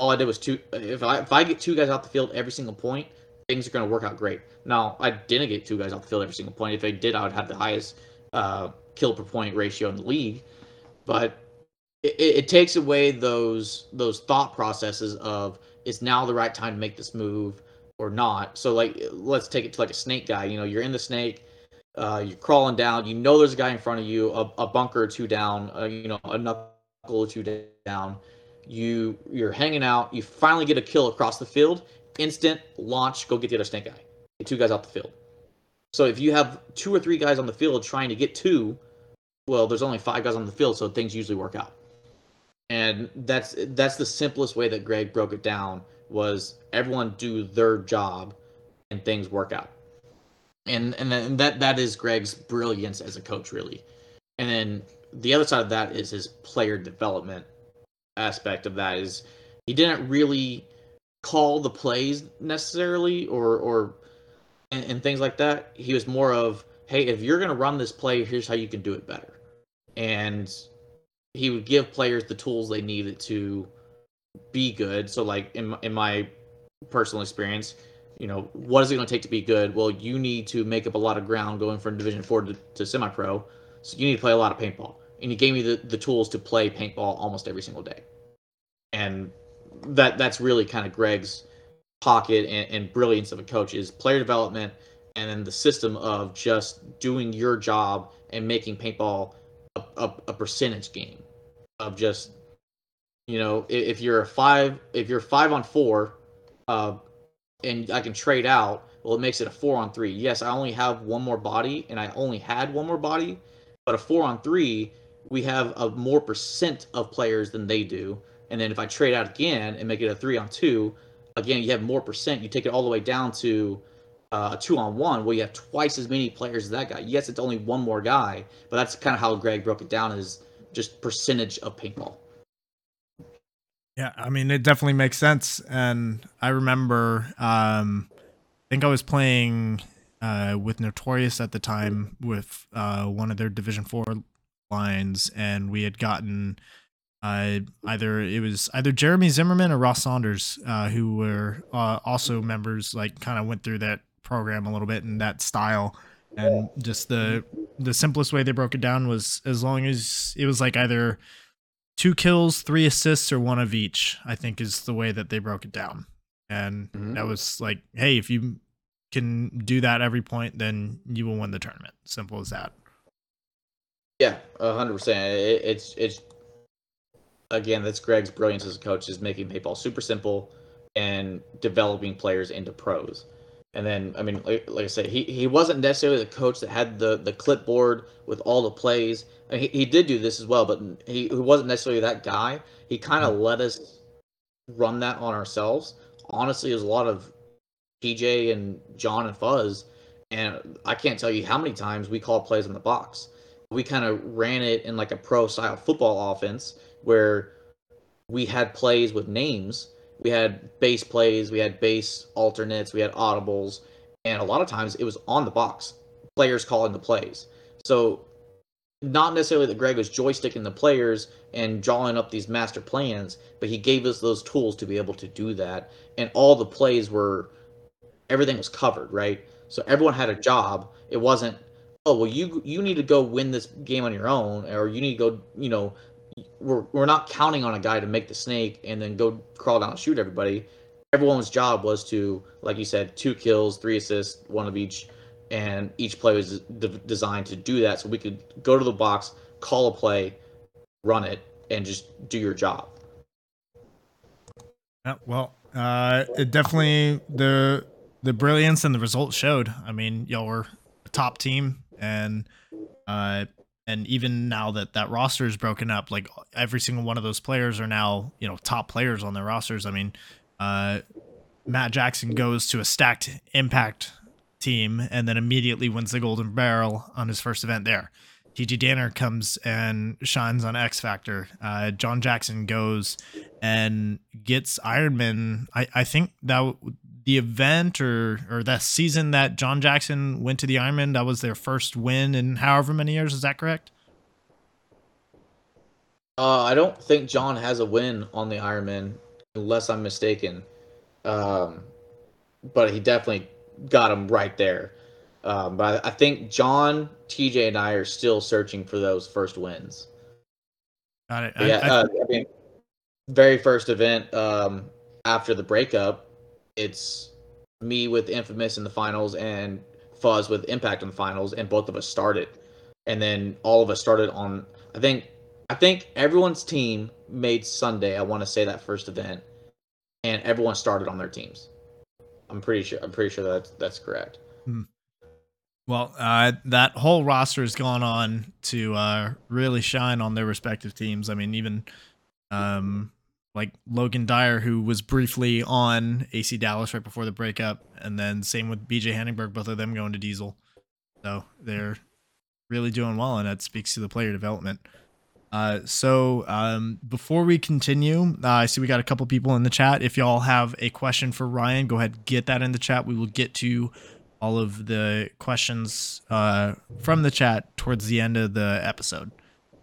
all I did was two. If I if I get two guys off the field every single point, things are going to work out great. Now I didn't get two guys off the field every single point. If I did, I would have the highest uh, kill per point ratio in the league. But it, it takes away those those thought processes of is now the right time to make this move or not. So like let's take it to like a snake guy. You know, you're in the snake. Uh, you're crawling down. You know there's a guy in front of you, a, a bunker or two down. Uh, you know, a knuckle or two down you you're hanging out, you finally get a kill across the field, instant launch, go get the other snake guy. Get two guys off the field. So if you have two or three guys on the field trying to get two, well, there's only five guys on the field, so things usually work out. And that's that's the simplest way that Greg broke it down was everyone do their job and things work out. And and then that that is Greg's brilliance as a coach really. And then the other side of that is his player development aspect of that is he didn't really call the plays necessarily or or and, and things like that. He was more of, hey, if you're gonna run this play, here's how you can do it better. And he would give players the tools they needed to be good. So like in in my personal experience, you know, what is it going to take to be good? Well, you need to make up a lot of ground going from Division Four to, to semi-pro. So you need to play a lot of paintball and he gave me the, the tools to play paintball almost every single day. And that that's really kind of Greg's pocket and, and brilliance of a coach is player development and then the system of just doing your job and making paintball a, a, a percentage game of just you know if, if, you're a five if you're five on four uh, and I can trade out well it makes it a four on three yes I only have one more body and I only had one more body but a four on three we have a more percent of players than they do. And then if I trade out again and make it a three on two, again you have more percent. You take it all the way down to uh, a two on one, where you have twice as many players as that guy. Yes, it's only one more guy, but that's kind of how Greg broke it down is just percentage of paintball. Yeah, I mean it definitely makes sense. And I remember, um, I think I was playing uh, with Notorious at the time with uh, one of their Division Four lines, and we had gotten uh, either it was either Jeremy Zimmerman or Ross Saunders, uh, who were uh, also members, like kind of went through that program a little bit in that style, and just the the simplest way they broke it down was as long as it was like either two kills, three assists, or one of each. I think is the way that they broke it down, and mm-hmm. that was like, hey, if you can do that every point, then you will win the tournament. Simple as that. Yeah, hundred percent. It's it's again that's Greg's brilliance as a coach is making paintball super simple and developing players into pros. And then I mean, like, like I said, he, he wasn't necessarily the coach that had the the clipboard with all the plays. I mean, he, he did do this as well, but he, he wasn't necessarily that guy. He kind of mm-hmm. let us run that on ourselves. Honestly, there's a lot of TJ and John and Fuzz, and I can't tell you how many times we call plays in the box we kind of ran it in like a pro style football offense where we had plays with names. We had base plays, we had base alternates, we had audibles, and a lot of times it was on the box, players calling the plays. So not necessarily that Greg was joysticking the players and drawing up these master plans, but he gave us those tools to be able to do that. And all the plays were everything was covered, right? So everyone had a job. It wasn't oh well you you need to go win this game on your own or you need to go you know we're, we're not counting on a guy to make the snake and then go crawl down and shoot everybody. Everyone's job was to like you said two kills three assists one of each and each play was designed to do that so we could go to the box call a play run it and just do your job. Yeah, well uh it definitely the the brilliance and the results showed. I mean y'all were a top team and uh and even now that that roster is broken up like every single one of those players are now you know top players on their rosters i mean uh matt jackson goes to a stacked impact team and then immediately wins the golden barrel on his first event there TJ Danner comes and shines on X Factor. Uh, John Jackson goes and gets Ironman. I, I think that the event or or that season that John Jackson went to the Ironman, that was their first win in however many years. Is that correct? Uh, I don't think John has a win on the Ironman, unless I'm mistaken. Um, but he definitely got him right there. Um, but I think John, TJ, and I are still searching for those first wins. Got it. yeah, I, uh, I mean, very first event um, after the breakup, it's me with Infamous in the finals and Fuzz with Impact in the finals, and both of us started, and then all of us started on. I think I think everyone's team made Sunday. I want to say that first event, and everyone started on their teams. I'm pretty sure. I'm pretty sure that's that's correct. Hmm. Well, uh, that whole roster has gone on to uh, really shine on their respective teams. I mean, even um, like Logan Dyer, who was briefly on AC Dallas right before the breakup, and then same with BJ Hanningberg, both of them going to Diesel. So they're really doing well, and that speaks to the player development. Uh, so um, before we continue, uh, I see we got a couple people in the chat. If y'all have a question for Ryan, go ahead get that in the chat. We will get to all of the questions uh, from the chat towards the end of the episode.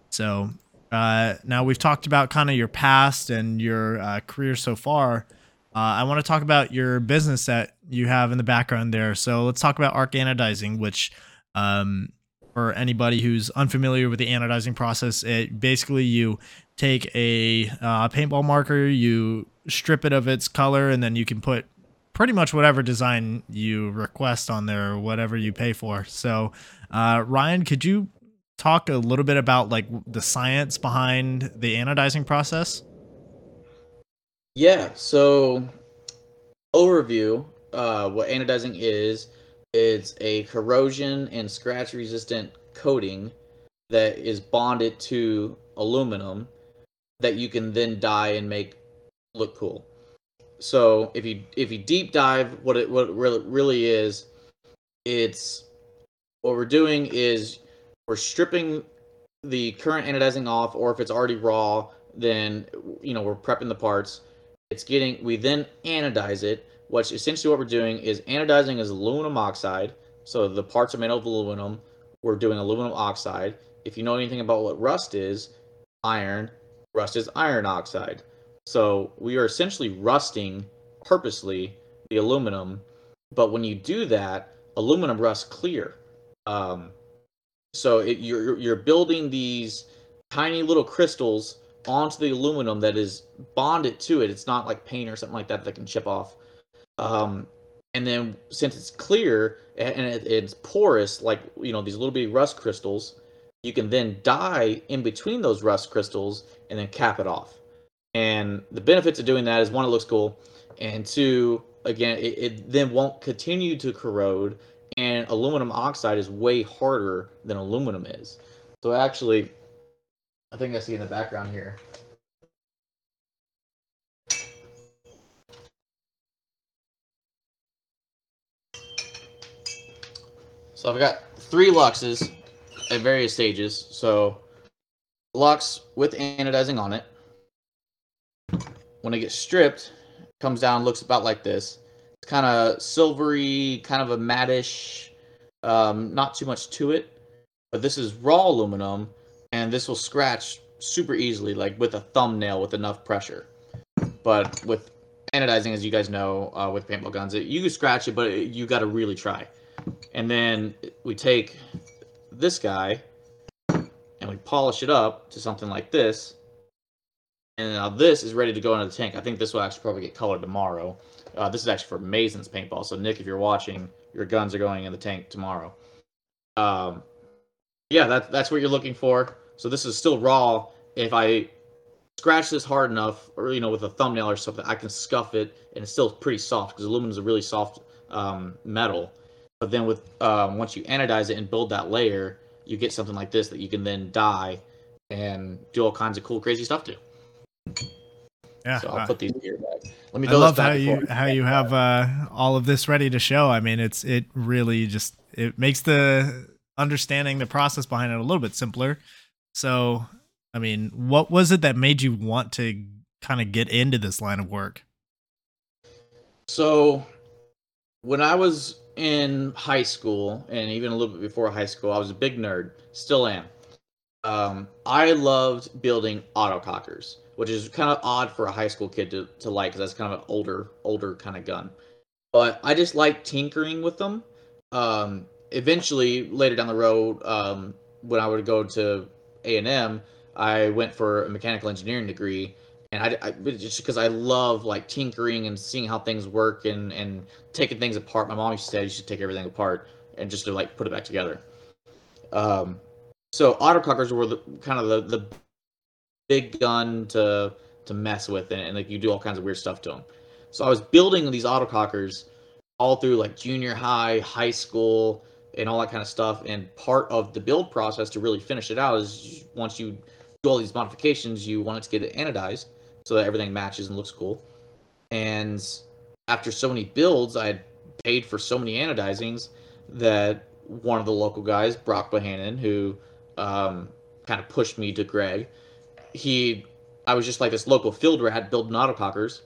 So uh, now we've talked about kind of your past and your uh, career so far. Uh, I want to talk about your business that you have in the background there. So let's talk about ARC Anodizing, which um, for anybody who's unfamiliar with the anodizing process, it basically you take a uh, paintball marker, you strip it of its color, and then you can put pretty much whatever design you request on there or whatever you pay for. So, uh, Ryan, could you talk a little bit about like the science behind the anodizing process? Yeah. So, overview. Uh, what anodizing is? It's a corrosion and scratch resistant coating that is bonded to aluminum that you can then dye and make look cool. So if you if you deep dive what it what it really, really is, it's what we're doing is we're stripping the current anodizing off, or if it's already raw, then you know we're prepping the parts. It's getting we then anodize it. Which essentially what we're doing is anodizing is aluminum oxide. So the parts are made of aluminum. We're doing aluminum oxide. If you know anything about what rust is, iron, rust is iron oxide. So we are essentially rusting purposely the aluminum, but when you do that, aluminum rusts clear. Um, so it, you're you're building these tiny little crystals onto the aluminum that is bonded to it. It's not like paint or something like that that can chip off. Um, and then since it's clear and it, it's porous, like you know these little bitty rust crystals, you can then dye in between those rust crystals and then cap it off. And the benefits of doing that is one, it looks cool, and two, again, it, it then won't continue to corrode. And aluminum oxide is way harder than aluminum is. So actually, I think I see in the background here. So I've got three Luxes at various stages. So Luxe with anodizing on it when it gets stripped, comes down, looks about like this. Kind of silvery, kind of a mattish, um, not too much to it. But this is raw aluminum, and this will scratch super easily, like with a thumbnail with enough pressure. But with anodizing, as you guys know, uh, with paintball guns, it, you can scratch it, but it, you got to really try. And then we take this guy and we polish it up to something like this and now this is ready to go into the tank. I think this will actually probably get colored tomorrow. Uh, this is actually for Mason's paintball. So Nick, if you're watching, your guns are going in the tank tomorrow. Um, yeah, that's that's what you're looking for. So this is still raw. If I scratch this hard enough, or you know, with a thumbnail or something, I can scuff it, and it's still pretty soft because aluminum is a really soft um, metal. But then with um, once you anodize it and build that layer, you get something like this that you can then dye and do all kinds of cool, crazy stuff to. Yeah, so I'll uh, put these in here back. Let me. I love how you how you have uh, all of this ready to show. I mean, it's it really just it makes the understanding the process behind it a little bit simpler. So, I mean, what was it that made you want to kind of get into this line of work? So, when I was in high school and even a little bit before high school, I was a big nerd, still am. Um, I loved building autocockers, which is kind of odd for a high school kid to, to like because that's kind of an older older kind of gun. But I just like tinkering with them. Um, eventually, later down the road, um, when I would go to A and M, I went for a mechanical engineering degree, and I, I just because I love like tinkering and seeing how things work and and taking things apart. My mom used to say you should take everything apart and just to like put it back together. Um, so autocockers were the kind of the the big gun to to mess with and, and like you do all kinds of weird stuff to them. So I was building these autocockers all through like junior high, high school, and all that kind of stuff. And part of the build process to really finish it out is once you do all these modifications, you want it to get it anodized so that everything matches and looks cool. And after so many builds, I had paid for so many anodizings that one of the local guys, Brock Bohannon, who um, kind of pushed me to Greg, he, I was just like this local field rat building autocockers,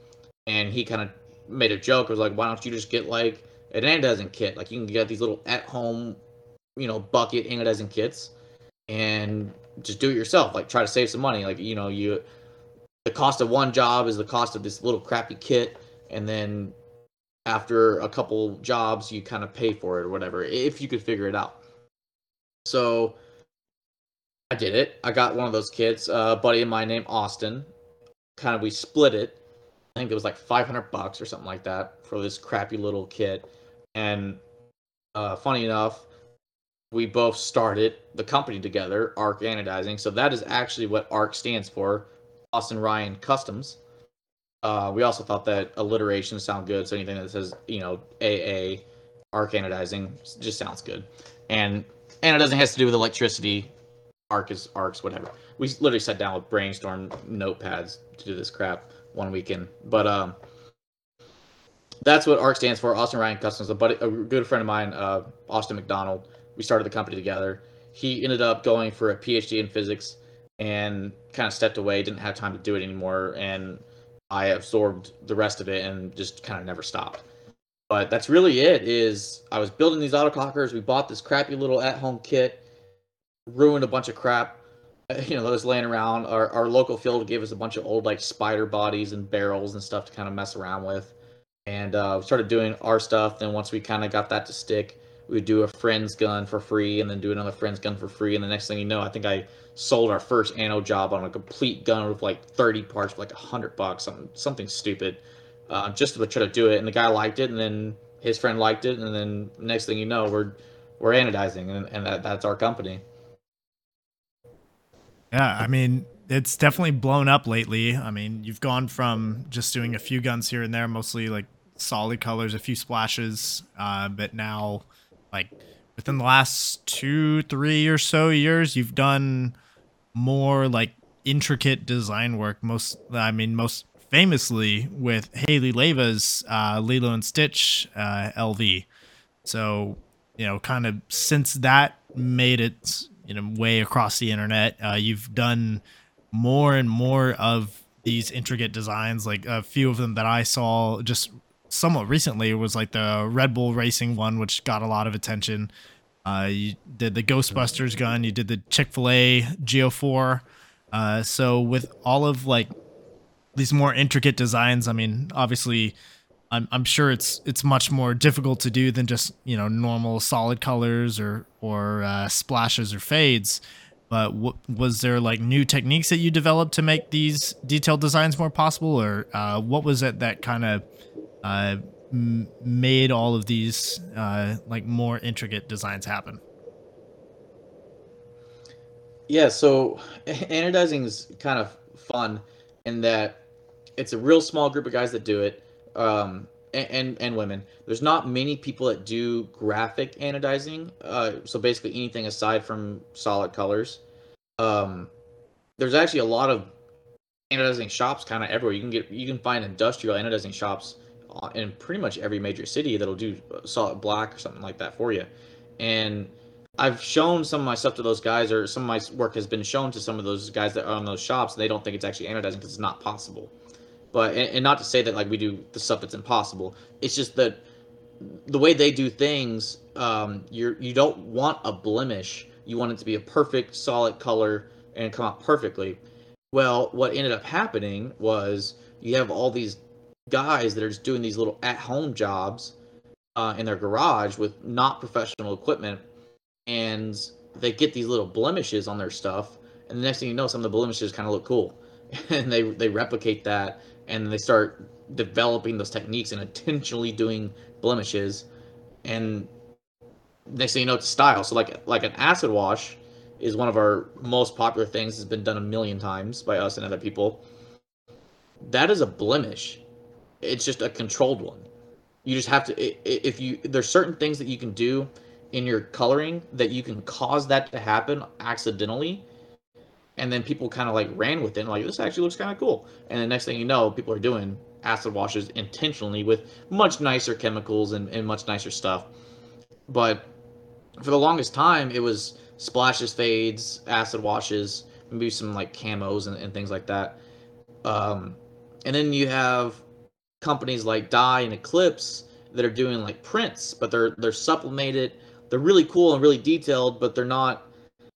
and he kind of made a joke. Was like, why don't you just get like an anodizing kit? Like you can get these little at-home, you know, bucket anodizing kits, and just do it yourself. Like try to save some money. Like you know, you the cost of one job is the cost of this little crappy kit, and then after a couple jobs, you kind of pay for it or whatever if you could figure it out. So I did it. I got one of those kits. Uh, a buddy of mine named Austin. Kind of we split it. I think it was like 500 bucks or something like that for this crappy little kit. And uh, funny enough, we both started the company together, ARC Anodizing. So that is actually what ARC stands for, Austin Ryan Customs. Uh, we also thought that alliteration sound good, so anything that says you know AA, ARC Anodizing just sounds good. And anodizing has to do with electricity. ARC is ARCs, whatever. We literally sat down with brainstorm notepads to do this crap one weekend. But um, that's what ARC stands for, Austin Ryan Customs. A buddy, a good friend of mine, uh, Austin McDonald. We started the company together. He ended up going for a PhD in physics and kind of stepped away. Didn't have time to do it anymore, and I absorbed the rest of it and just kind of never stopped. But that's really it. Is I was building these autocockers. We bought this crappy little at-home kit, ruined a bunch of crap you know, that was laying around. Our, our local field gave us a bunch of old like spider bodies and barrels and stuff to kind of mess around with. And uh, we started doing our stuff. Then once we kind of got that to stick, we would do a friend's gun for free and then do another friend's gun for free. And the next thing you know, I think I sold our first anno job on a complete gun with like 30 parts for like 100 bucks, something, something stupid, uh, just to try to do it. And the guy liked it, and then his friend liked it. And then next thing you know, we're, we're anodizing, and, and that, that's our company. Yeah, I mean, it's definitely blown up lately. I mean, you've gone from just doing a few guns here and there, mostly like solid colors, a few splashes, uh, but now, like within the last two, three or so years, you've done more like intricate design work. Most, I mean, most famously with Haley Leva's uh, Lilo and Stitch uh, LV. So, you know, kind of since that made it you know way across the internet. Uh, you've done more and more of these intricate designs. Like a few of them that I saw just somewhat recently was like the Red Bull Racing one, which got a lot of attention. Uh, you did the Ghostbusters gun. You did the Chick Fil A Geo Four. Uh, so with all of like these more intricate designs, I mean, obviously I'm I'm sure it's it's much more difficult to do than just you know normal solid colors or or uh, splashes or fades. But w- was there like new techniques that you developed to make these detailed designs more possible, or uh, what was it that kind of uh, m- made all of these uh, like more intricate designs happen? Yeah, so anodizing is kind of fun in that it's a real small group of guys that do it um, and, and women. There's not many people that do graphic anodizing. Uh, so basically anything aside from solid colors. Um, there's actually a lot of anodizing shops kind of everywhere. You can get you can find industrial anodizing shops in pretty much every major city that'll do solid black or something like that for you. And I've shown some of my stuff to those guys, or some of my work has been shown to some of those guys that are on those shops, and they don't think it's actually anodizing because it's not possible. But and, and not to say that like we do the stuff that's impossible. It's just that the way they do things, um, you're you don't want a blemish. You want it to be a perfect, solid color and come out perfectly. Well, what ended up happening was you have all these guys that are just doing these little at-home jobs uh, in their garage with not professional equipment, and they get these little blemishes on their stuff. And the next thing you know, some of the blemishes kind of look cool, and they they replicate that, and they start developing those techniques and intentionally doing blemishes, and next thing you know, it's style. So like like an acid wash is one of our most popular things. Has been done a million times by us and other people. That is a blemish. It's just a controlled one. You just have to if you there's certain things that you can do in your coloring that you can cause that to happen accidentally and then people kind of like ran with it like this actually looks kind of cool. And the next thing you know people are doing acid washes intentionally with much nicer chemicals and, and much nicer stuff. But for the longest time it was splashes fades acid washes maybe some like camos and, and things like that. Um, and then you have companies like dye and eclipse that are doing like prints but they're they're supplemented. They're really cool and really detailed but they're not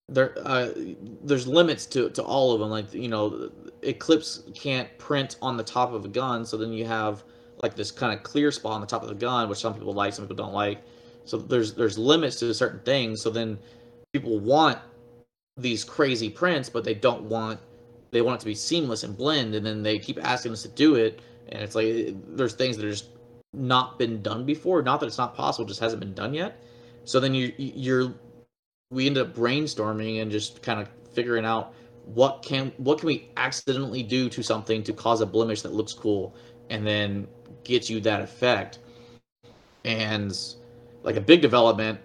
there uh, there's limits to to all of them like you know eclipse can't print on the top of a gun so then you have like this kind of clear spot on the top of the gun which some people like some people don't like. So there's there's limits to certain things so then people want these crazy prints but they don't want they want it to be seamless and blend and then they keep asking us to do it and it's like there's things that are just not been done before. Not that it's not possible just hasn't been done yet. So then you you're we ended up brainstorming and just kind of figuring out what can what can we accidentally do to something to cause a blemish that looks cool and then gets you that effect. And like a big development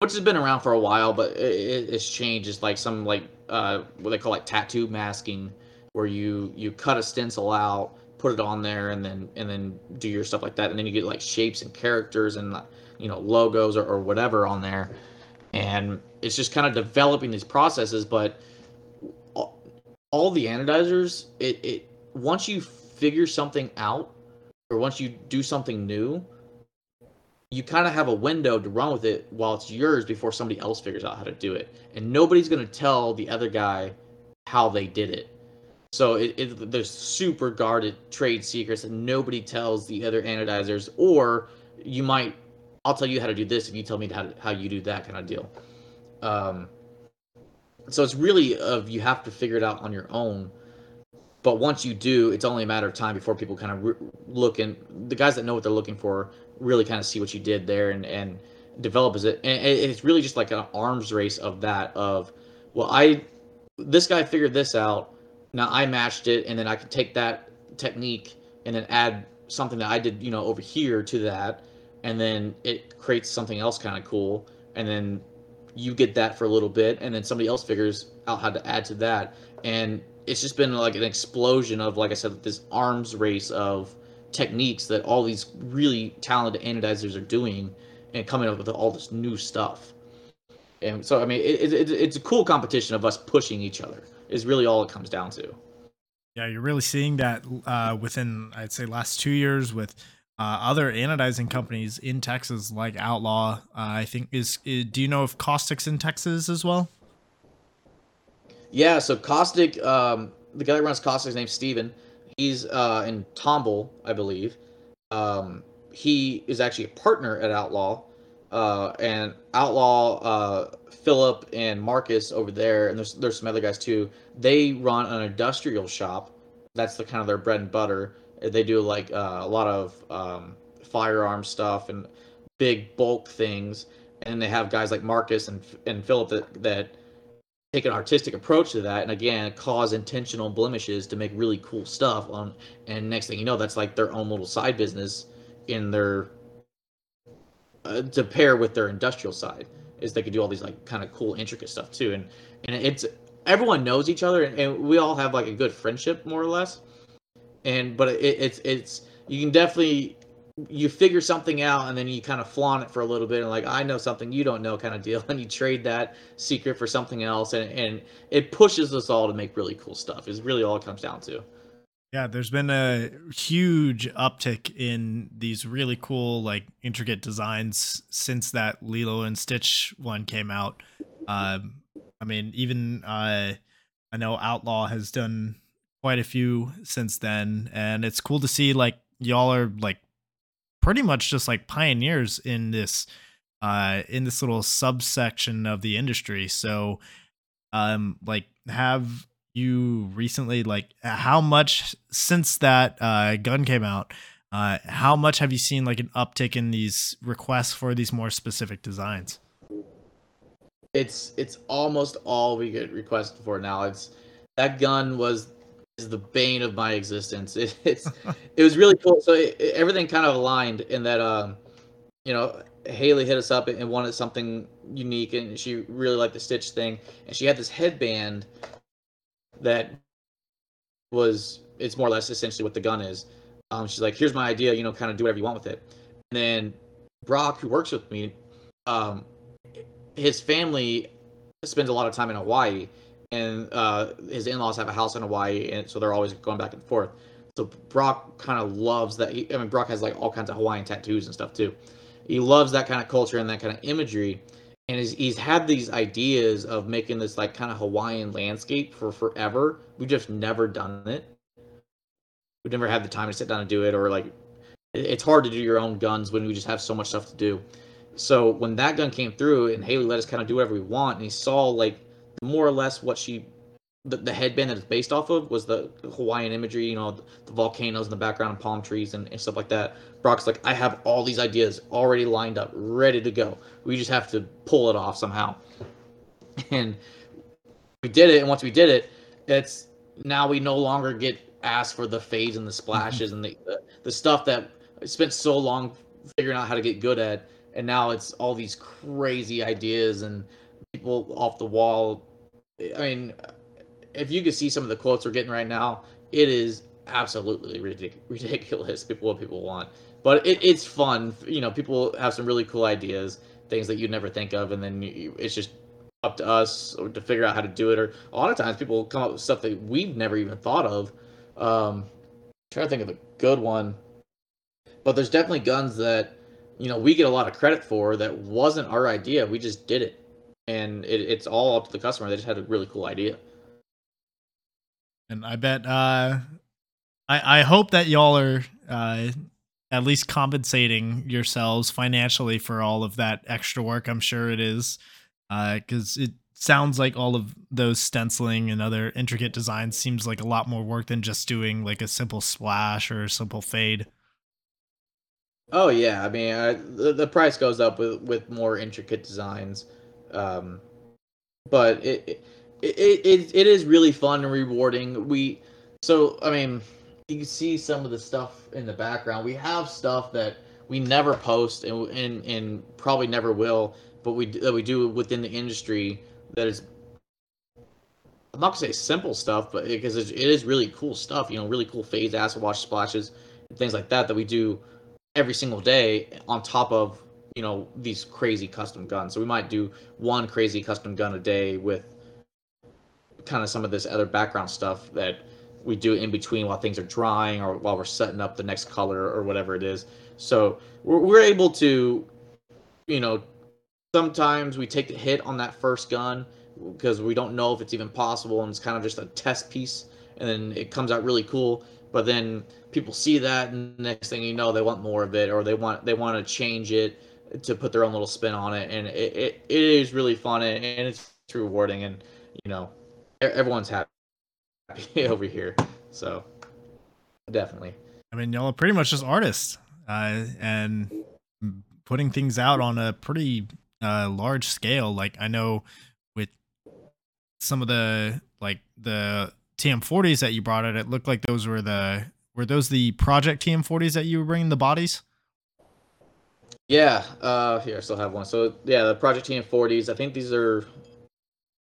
which has been around for a while but it, it's changed. It's like some like uh, what they call like tattoo masking where you you cut a stencil out put it on there and then and then do your stuff like that. And then you get like shapes and characters and you know logos or, or whatever on there and it's just kind of developing these processes but all, the anodizers it, it once you figure something out or once you do something new you kind of have a window to run with it while it's yours before somebody else figures out how to do it. And nobody's going to tell the other guy how they did it. So it, it, there's super guarded trade secrets and nobody tells the other anodizers or you might I'll tell you how to do this if you tell me how, to, how you do that kind of deal. Um, so it's really of you have to figure it out on your own. But once you do, it's only a matter of time before people kind of re- look and the guys that know what they're looking for really kind of see what you did there and and develop as it. And it's really just like an arms race of that of well, I this guy figured this out. Now I matched it, and then I could take that technique and then add something that I did, you know, over here to that and then it creates something else kind of cool and then you get that for a little bit and then somebody else figures out how to add to that. And it's just been like an explosion of like i said this arms race of techniques that all these really talented anodizers are doing and coming up with all this new stuff. And so i mean it, it, it's a cool competition of us pushing each other is really all it comes down to. Yeah you're really seeing that uh, within i'd say last two years with uh, other anodizing companies in Texas, like Outlaw, uh, I think is, is, Do you know if Caustic's in Texas as well? Yeah, so Caustic, um, the guy that runs Caustic's name's Steven. He's uh, in Tomball, I believe. Um, he is actually a partner at Outlaw, uh, and Outlaw, uh, Philip and Marcus over there, and there's there's some other guys too. They run an industrial shop. That's the kind of their bread and butter they do like uh, a lot of um, firearm stuff and big bulk things, and they have guys like Marcus and and Philip that that take an artistic approach to that, and again cause intentional blemishes to make really cool stuff on. And next thing you know, that's like their own little side business in their uh, to pair with their industrial side is they could do all these like kind of cool intricate stuff too. And and it's everyone knows each other and, and we all have like a good friendship more or less and but it, it's it's you can definitely you figure something out and then you kind of flaunt it for a little bit and like I know something you don't know kind of deal and you trade that secret for something else and and it pushes us all to make really cool stuff. Is really all it comes down to. Yeah, there's been a huge uptick in these really cool, like intricate designs since that Lilo and Stitch one came out. Um, I mean, even uh, I know Outlaw has done quite a few since then, and it's cool to see like y'all are like pretty much just like pioneers in this uh in this little subsection of the industry. So, um, like have you recently like how much since that uh, gun came out uh, how much have you seen like an uptick in these requests for these more specific designs it's it's almost all we get requested for now it's that gun was is the bane of my existence it, it's it was really cool so it, it, everything kind of aligned in that um you know haley hit us up and wanted something unique and she really liked the stitch thing and she had this headband that was it's more or less essentially what the gun is. Um, she's like, here's my idea, you know, kind of do whatever you want with it. And then Brock, who works with me, um, his family spends a lot of time in Hawaii, and uh, his in-laws have a house in Hawaii, and so they're always going back and forth. So Brock kind of loves that. He, I mean, Brock has like all kinds of Hawaiian tattoos and stuff too. He loves that kind of culture and that kind of imagery and he's, he's had these ideas of making this like kind of Hawaiian landscape for forever. We've just never done it. We've never had the time to sit down and do it, or like it's hard to do your own guns when we just have so much stuff to do. So when that gun came through and Haley let us kind of do whatever we want, and he saw like more or less what she the, the headband that it's based off of was the Hawaiian imagery, you know, the, the volcanoes in the background and palm trees and, and, stuff like that. Brock's like, I have all these ideas already lined up, ready to go. We just have to pull it off somehow. And we did it, and once we did it, it's now we no longer get asked for the fades and the splashes and the, the the stuff that I spent so long figuring out how to get good at, and now it's all these crazy ideas and people off the wall. I mean, if you could see some of the quotes we're getting right now, it is absolutely ridic- ridiculous. People what people want, but it, it's fun. You know, people have some really cool ideas, things that you'd never think of, and then you, it's just up to us to figure out how to do it. Or a lot of times, people come up with stuff that we've never even thought of. Um, trying to think of a good one, but there's definitely guns that you know we get a lot of credit for that wasn't our idea. We just did it, and it, it's all up to the customer. They just had a really cool idea. And I bet uh I I hope that y'all are uh at least compensating yourselves financially for all of that extra work. I'm sure it is. Uh cuz it sounds like all of those stenciling and other intricate designs seems like a lot more work than just doing like a simple splash or a simple fade. Oh yeah, I mean uh, the, the price goes up with with more intricate designs, um, but it, it it, it, it is really fun and rewarding. We so I mean you can see some of the stuff in the background. We have stuff that we never post and and, and probably never will, but we that we do within the industry that is I'm not gonna say simple stuff, but because it is really cool stuff, you know, really cool phase acid wash splashes, things like that that we do every single day on top of you know these crazy custom guns. So we might do one crazy custom gun a day with kind of some of this other background stuff that we do in between while things are drying or while we're setting up the next color or whatever it is. So we're, we're able to, you know, sometimes we take the hit on that first gun because we don't know if it's even possible and it's kind of just a test piece and then it comes out really cool but then people see that and next thing you know they want more of it or they want they want to change it to put their own little spin on it and it, it, it is really fun and, and it's rewarding and you know everyone's happy over here. So definitely. I mean, y'all are pretty much just artists, uh, and putting things out on a pretty uh, large scale. Like I know with some of the like the TM40s that you brought it, it looked like those were the were those the project TM40s that you were bringing the bodies. Yeah, uh, here I still have one. So yeah, the Project TM40s. I think these are.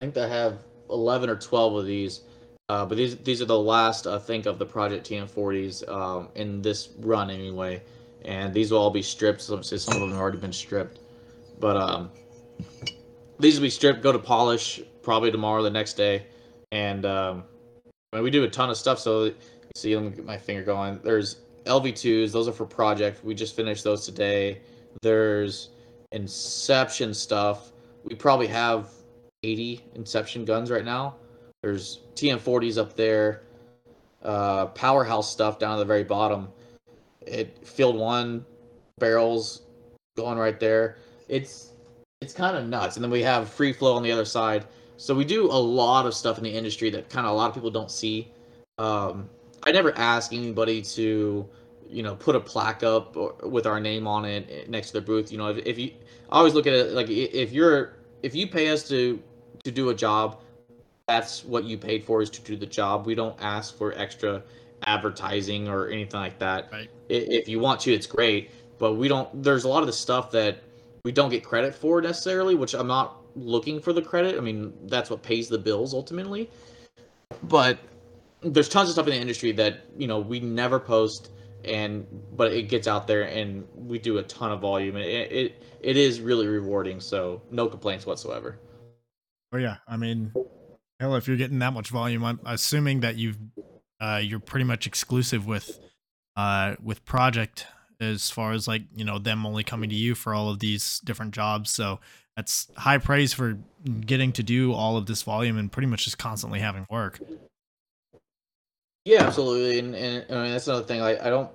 I think I have 11 or 12 of these. Uh, but these these are the last I think of the Project TM40s um, in this run anyway. and these will all be stripped. So some of them have already been stripped, but um, these will be stripped. Go to polish probably tomorrow, the next day, and um, I mean, we do a ton of stuff. So see, let me get my finger going. There's LV2s. Those are for project. We just finished those today. There's Inception stuff. We probably have 80 Inception guns right now. There's TM40s up there. Uh, powerhouse stuff down at the very bottom. It field one barrels going right there. It's it's kind of nuts. And then we have free flow on the other side. So we do a lot of stuff in the industry that kind of a lot of people don't see. Um, I never ask anybody to, you know, put a plaque up or, with our name on it eh, next to their booth. You know, if, if you, I always look at it like if you're if you pay us to to do a job, that's what you paid for is to do the job. We don't ask for extra advertising or anything like that. Right. If you want to, it's great, but we don't. There's a lot of the stuff that we don't get credit for necessarily, which I'm not looking for the credit. I mean, that's what pays the bills ultimately. But there's tons of stuff in the industry that you know we never post, and but it gets out there, and we do a ton of volume, it it, it is really rewarding. So no complaints whatsoever. Oh yeah, I mean, hell, if you're getting that much volume, I'm assuming that you've uh, you're pretty much exclusive with uh, with Project as far as like you know them only coming to you for all of these different jobs. So that's high praise for getting to do all of this volume and pretty much just constantly having work. Yeah, absolutely, and, and I mean that's another thing. Like I don't,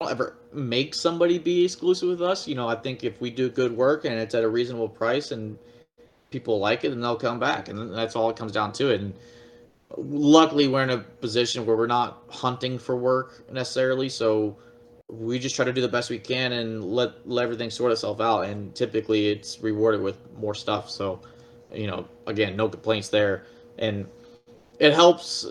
I don't ever make somebody be exclusive with us. You know, I think if we do good work and it's at a reasonable price and people like it, then they'll come back, and that's all it comes down to. It. And luckily, we're in a position where we're not hunting for work necessarily, so we just try to do the best we can and let let everything sort itself out. And typically, it's rewarded with more stuff. So, you know, again, no complaints there, and it helps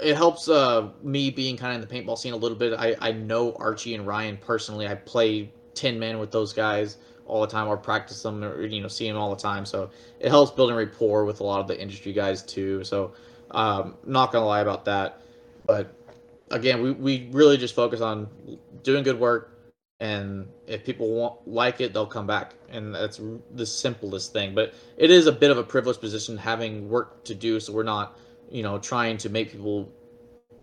it helps uh, me being kind of in the paintball scene a little bit. I, I know Archie and Ryan personally. I play ten men with those guys all the time, or practice them, or you know, see them all the time. So it helps building rapport with a lot of the industry guys too. So um, not gonna lie about that, but again, we, we really just focus on doing good work, and if people want like it, they'll come back, and that's the simplest thing. But it is a bit of a privileged position having work to do, so we're not you know, trying to make people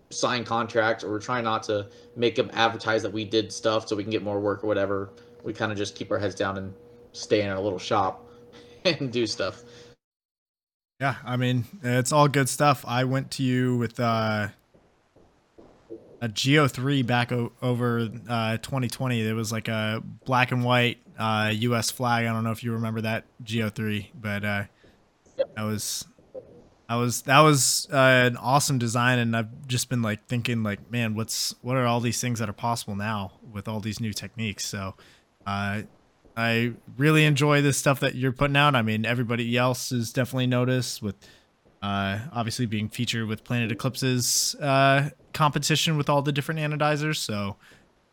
sign contracts or we're trying not to make them advertise that we did stuff so we can get more work or whatever. We kind of just keep our heads down and stay in our little shop and do stuff. Yeah, I mean, it's all good stuff. I went to you with uh, a Geo 3 back o- over uh, 2020. It was like a black and white uh, US flag. I don't know if you remember that Geo 3, but uh, that was that was that was uh, an awesome design, and I've just been like thinking, like, man, what's what are all these things that are possible now with all these new techniques? So, uh, I really enjoy this stuff that you're putting out. I mean, everybody else has definitely noticed with, uh, obviously being featured with Planet Eclipse's uh, competition with all the different anodizers. So,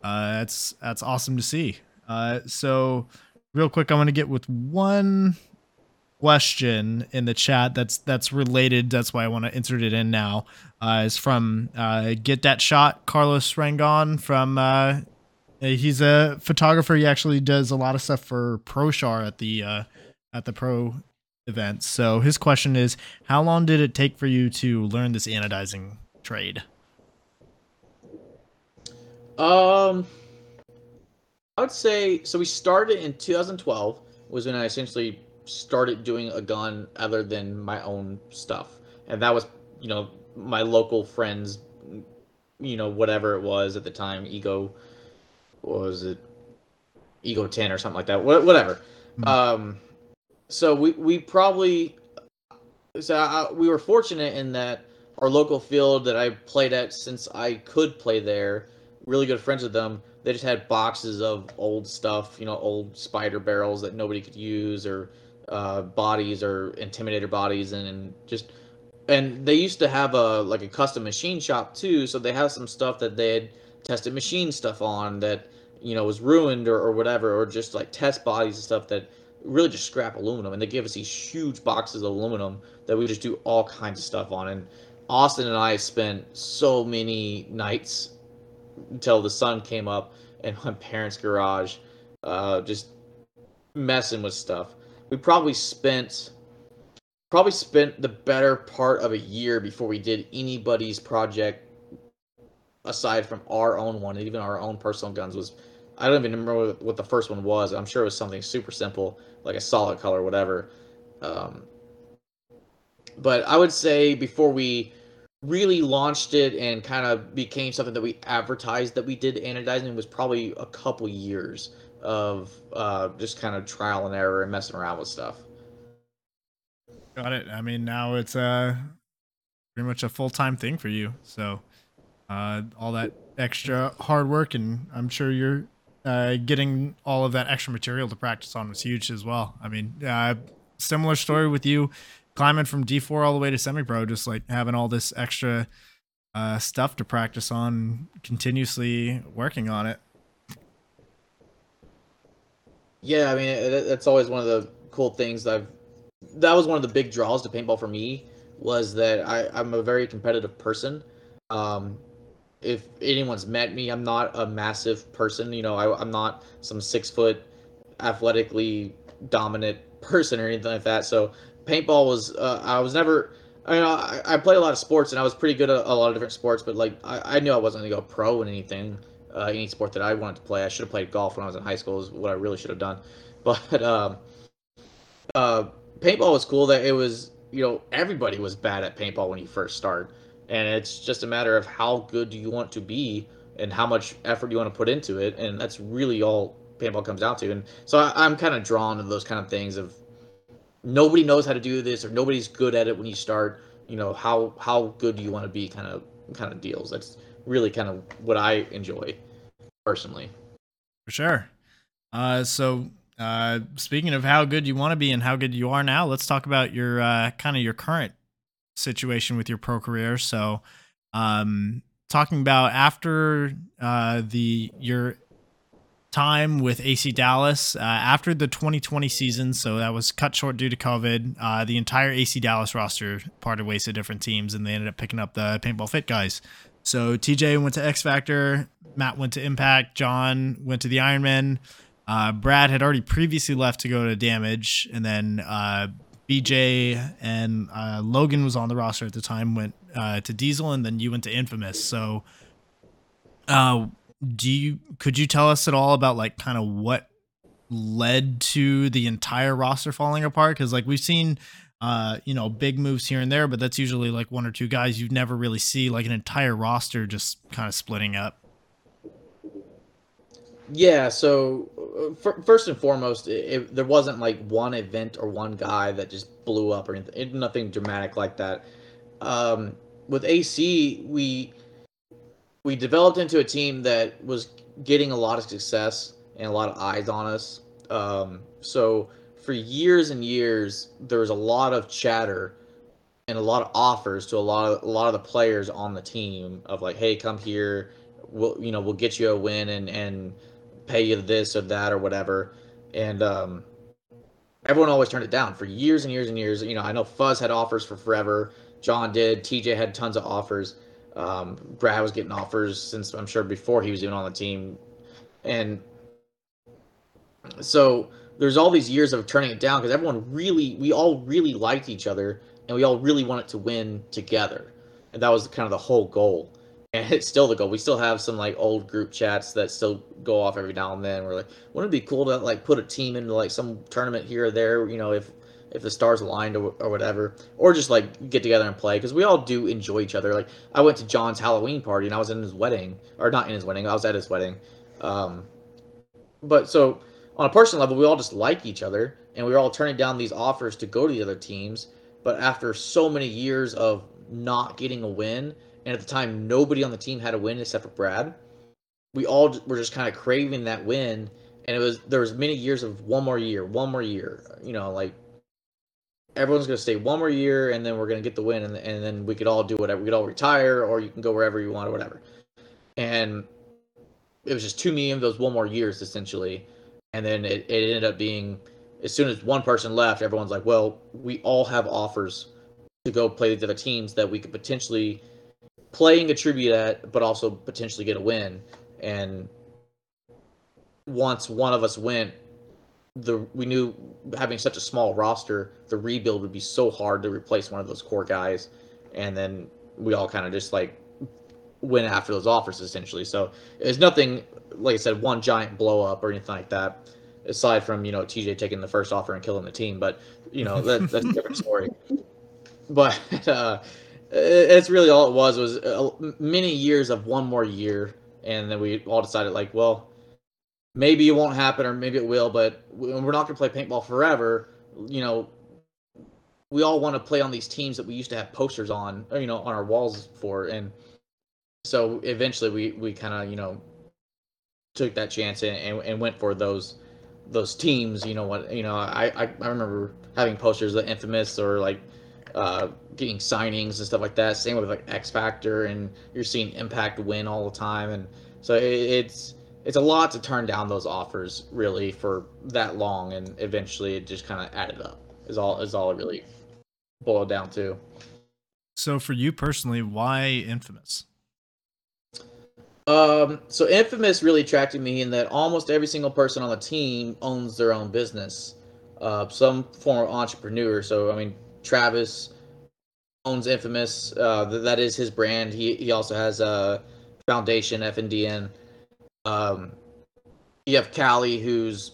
uh, that's that's awesome to see. Uh, so, real quick, I want to get with one question in the chat that's that's related. That's why I want to insert it in now. Uh, is from uh, get that shot Carlos Rangon from. Uh, he's a photographer. He actually does a lot of stuff for ProChar at the uh, at the Pro events. So his question is, how long did it take for you to learn this anodizing trade? Um, I would say so. We started in 2012 was when I essentially started doing a gun other than my own stuff, and that was you know my local friends, you know whatever it was at the time, ego, was it, ego ten or something like that, whatever. Mm-hmm. Um, so we we probably so I, we were fortunate in that our local field that I played at since I could play there, really good friends with them. They just had boxes of old stuff, you know, old spider barrels that nobody could use or uh, bodies or intimidator bodies and, and just and they used to have a like a custom machine shop too so they have some stuff that they had tested machine stuff on that you know was ruined or, or whatever or just like test bodies and stuff that really just scrap aluminum and they give us these huge boxes of aluminum that we just do all kinds of stuff on and austin and i spent so many nights until the sun came up in my parents' garage, uh, just messing with stuff. We probably spent probably spent the better part of a year before we did anybody's project aside from our own one, even our own personal guns was I don't even remember what the first one was. I'm sure it was something super simple, like a solid color, whatever. Um, but I would say before we really launched it and kind of became something that we advertised that we did anodizing was probably a couple years of uh, just kind of trial and error and messing around with stuff. Got it. I mean, now it's uh, pretty much a full time thing for you. So uh, all that extra hard work, and I'm sure you're uh, getting all of that extra material to practice on was huge as well. I mean, uh, similar story with you climbing from D4 all the way to semi pro, just like having all this extra uh, stuff to practice on, continuously working on it. Yeah, I mean that's always one of the cool things that I've. That was one of the big draws to paintball for me was that I, I'm a very competitive person. Um, if anyone's met me, I'm not a massive person. You know, I, I'm not some six foot, athletically dominant person or anything like that. So paintball was uh, I was never. I mean, I, I played a lot of sports and I was pretty good at a lot of different sports, but like I, I knew I wasn't gonna go pro in anything uh, any sport that I wanted to play. I should have played golf when I was in high school. Is what I really should have done. But um, uh, paintball was cool. That it was you know everybody was bad at paintball when you first start, and it's just a matter of how good do you want to be and how much effort you want to put into it, and that's really all paintball comes down to. And so I, I'm kind of drawn to those kind of things of nobody knows how to do this or nobody's good at it when you start. You know how how good do you want to be? Kind of kind of deals. That's really kind of what I enjoy personally. For sure. Uh, so uh, speaking of how good you want to be and how good you are now, let's talk about your uh, kind of your current situation with your pro career. So, um, talking about after uh, the your time with AC Dallas uh, after the 2020 season, so that was cut short due to COVID. Uh, the entire AC Dallas roster parted ways to different teams, and they ended up picking up the Paintball Fit guys. So TJ went to X Factor, Matt went to Impact, John went to the Ironman. Uh, Brad had already previously left to go to Damage, and then uh, BJ and uh, Logan was on the roster at the time. Went uh, to Diesel, and then you went to Infamous. So, uh, do you could you tell us at all about like kind of what led to the entire roster falling apart? Because like we've seen uh, you know, big moves here and there, but that's usually like one or two guys. You never really see like an entire roster just kind of splitting up. Yeah. So uh, first and foremost, it, it, there wasn't like one event or one guy that just blew up or anything. Nothing dramatic like that. Um, with AC, we we developed into a team that was getting a lot of success and a lot of eyes on us. Um, so for years and years, there was a lot of chatter and a lot of offers to a lot of a lot of the players on the team of like, hey, come here, we'll you know we'll get you a win and and pay you this or that or whatever, and um, everyone always turned it down for years and years and years. You know, I know Fuzz had offers for forever. John did. TJ had tons of offers. Um, Brad was getting offers since I'm sure before he was even on the team, and so there's all these years of turning it down because everyone really, we all really liked each other and we all really wanted to win together. And that was kind of the whole goal. And it's still the goal. We still have some like old group chats that still go off every now and then. We're like, wouldn't it be cool to like put a team into like some tournament here or there, you know, if if the stars aligned or, or whatever, or just like get together and play because we all do enjoy each other. Like I went to John's Halloween party and I was in his wedding, or not in his wedding, I was at his wedding. Um, but so on a personal level, we all just like each other, and we were all turning down these offers to go to the other teams. But after so many years of not getting a win, and at the time nobody on the team had a win except for Brad, we all were just kind of craving that win. And it was there was many years of one more year, one more year. You know, like everyone's gonna stay one more year, and then we're gonna get the win, and, and then we could all do whatever. We could all retire, or you can go wherever you want, or whatever. And it was just too many of those one more years essentially and then it, it ended up being as soon as one person left, everyone's like, well, we all have offers to go play the other teams that we could potentially play and contribute at, but also potentially get a win. And once one of us went, the we knew having such a small roster, the rebuild would be so hard to replace one of those core guys, and then we all kind of just like went after those offers essentially. So it's nothing like I said, one giant blow up or anything like that. Aside from you know TJ taking the first offer and killing the team, but you know that, that's a different story. But uh, it's really all it was was uh, many years of one more year, and then we all decided like, well, maybe it won't happen or maybe it will, but we're not going to play paintball forever. You know, we all want to play on these teams that we used to have posters on, you know, on our walls for, and so eventually we we kind of you know took that chance and, and, and went for those those teams. You know what? You know, I I, I remember having posters of Infamous or like uh, getting signings and stuff like that. Same with like X Factor, and you're seeing Impact win all the time, and so it, it's it's a lot to turn down those offers really for that long, and eventually it just kind of added up. Is all is all it really boiled down to. So for you personally, why Infamous? Um, so Infamous really attracted me in that almost every single person on the team owns their own business, uh, some form of entrepreneur. So I mean, Travis owns Infamous. Uh, that is his brand. He he also has a foundation, FNDN. Um, you have Callie, who's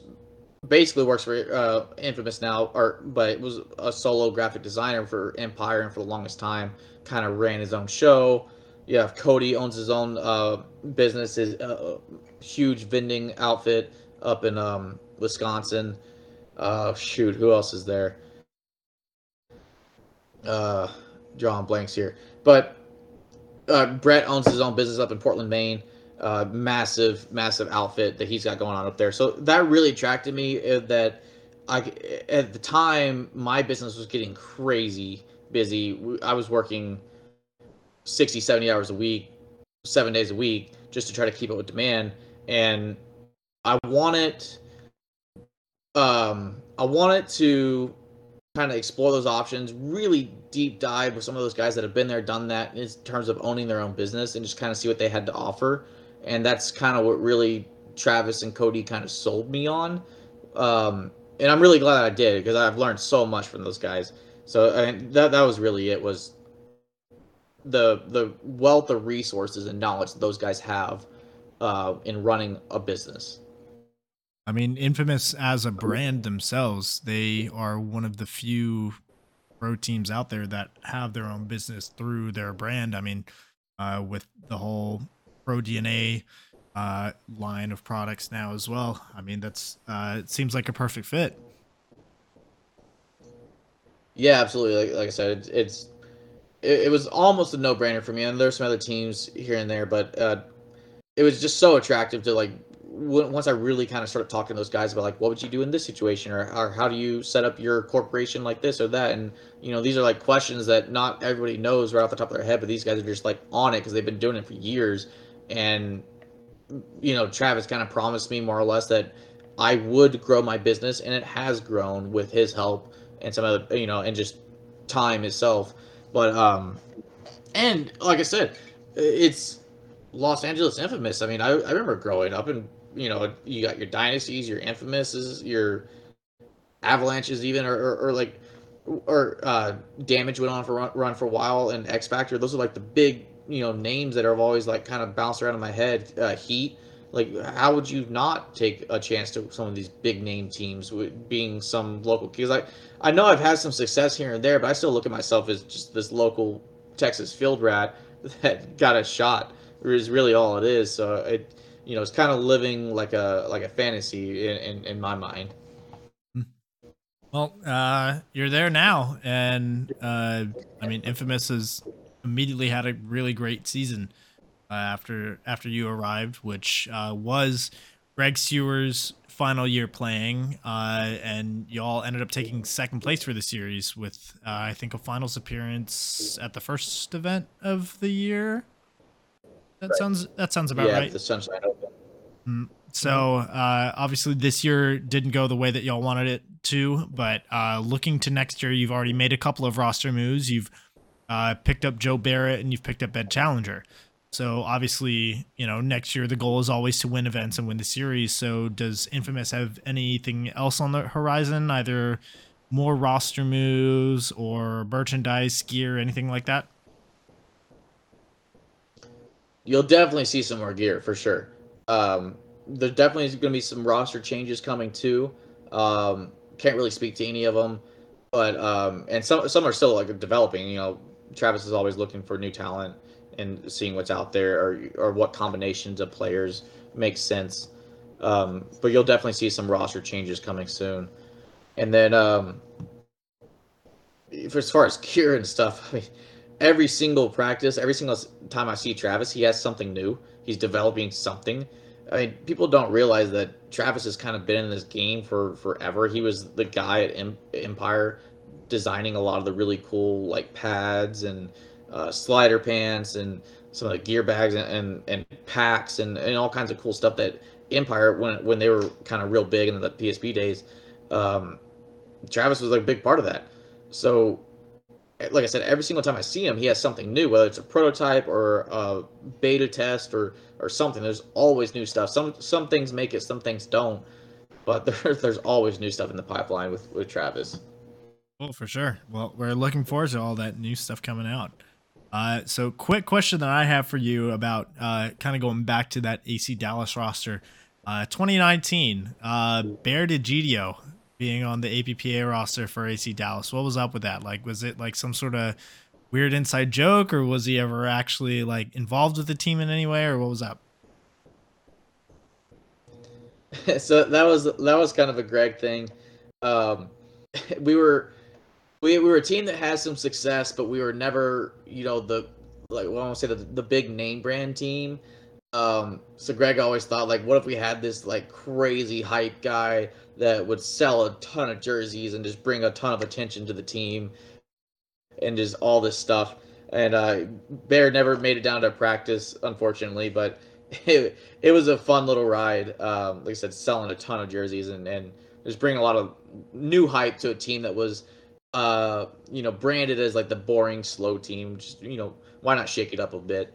basically works for uh, Infamous now, or but was a solo graphic designer for Empire and for the longest time. Kind of ran his own show you have Cody owns his own uh, business, his uh, huge vending outfit up in um, Wisconsin. Uh, shoot, who else is there? Uh, drawing blanks here, but uh, Brett owns his own business up in Portland, Maine. Uh, massive, massive outfit that he's got going on up there. So that really attracted me. Uh, that I at the time my business was getting crazy busy. I was working 60, 70 hours a week, seven days a week, just to try to keep up with demand. And I wanted, um, I wanted to kind of explore those options, really deep dive with some of those guys that have been there, done that in terms of owning their own business, and just kind of see what they had to offer. And that's kind of what really Travis and Cody kind of sold me on. Um, and I'm really glad I did because I've learned so much from those guys. So that that was really it was the the wealth of resources and knowledge that those guys have uh, in running a business. I mean, Infamous as a brand themselves, they are one of the few pro teams out there that have their own business through their brand. I mean, uh, with the whole Pro DNA uh, line of products now as well. I mean, that's uh, it seems like a perfect fit. Yeah, absolutely. Like, like I said, it's, it's it, it was almost a no brainer for me. And there's some other teams here and there, but uh, it was just so attractive to like once I really kind of started talking to those guys about like what would you do in this situation or, or how do you set up your corporation like this or that and you know these are like questions that not everybody knows right off the top of their head but these guys are just like on it because they've been doing it for years and you know Travis kind of promised me more or less that I would grow my business and it has grown with his help and some other you know and just time itself but um, and like I said, it's Los Angeles infamous. I mean, I, I remember growing up and you know you got your dynasties, your infamouses, your avalanches, even or, or, or like or uh, damage went on for run, run for a while and X Factor. Those are like the big you know names that have always like kind of bounced around in my head. Uh, Heat. Like, how would you not take a chance to some of these big name teams with being some local? Because I, I know I've had some success here and there, but I still look at myself as just this local Texas field rat that got a shot. Is really all it is. So it, you know, it's kind of living like a like a fantasy in in, in my mind. Well, uh, you're there now, and uh, I mean, Infamous has immediately had a really great season uh, after after you arrived, which uh, was Greg Sewer's final year playing, uh, and y'all ended up taking second place for the series with, uh, I think, a finals appearance at the first event of the year. That right. sounds that sounds about yeah, right. the Sunshine Open. Mm. So uh, obviously this year didn't go the way that y'all wanted it to, but uh, looking to next year, you've already made a couple of roster moves. You've uh, picked up Joe Barrett and you've picked up Ed Challenger. So obviously, you know, next year the goal is always to win events and win the series. So does Infamous have anything else on the horizon, either more roster moves or merchandise, gear, anything like that? You'll definitely see some more gear for sure. Um, there's definitely going to be some roster changes coming too. Um, can't really speak to any of them, but um, and some some are still like developing. You know, Travis is always looking for new talent and seeing what's out there or or what combinations of players make sense. Um, but you'll definitely see some roster changes coming soon. And then um, as far as cure and stuff, I mean, every single practice, every single time I see Travis, he has something new. He's developing something. I mean, people don't realize that Travis has kind of been in this game for forever. He was the guy at Empire designing a lot of the really cool like pads and uh, slider pants and some of the gear bags and, and, and packs and, and all kinds of cool stuff that Empire when when they were kind of real big in the PSP days. Um, Travis was like a big part of that. So, like I said, every single time I see him, he has something new, whether it's a prototype or a beta test or or something. There's always new stuff. Some some things make it, some things don't. But there's there's always new stuff in the pipeline with with Travis. Well, for sure. Well, we're looking forward to all that new stuff coming out. Uh, so, quick question that I have for you about uh, kind of going back to that AC Dallas roster. Uh, 2019, uh, Bear DeGidio being on the APPA roster for AC Dallas. What was up with that? Like, was it like some sort of weird inside joke, or was he ever actually like involved with the team in any way, or what was up? so that was that was kind of a Greg thing. Um, we were we, we were a team that has some success, but we were never, you know, the like well, I want to say the the big name brand team. Um, so Greg always thought like, what if we had this like crazy hype guy that would sell a ton of jerseys and just bring a ton of attention to the team and just all this stuff. And uh, Bear never made it down to practice, unfortunately, but it, it was a fun little ride. Um, like I said, selling a ton of jerseys and, and just bringing a lot of new hype to a team that was uh, you know, branded as like the boring, slow team. Just you know, why not shake it up a bit?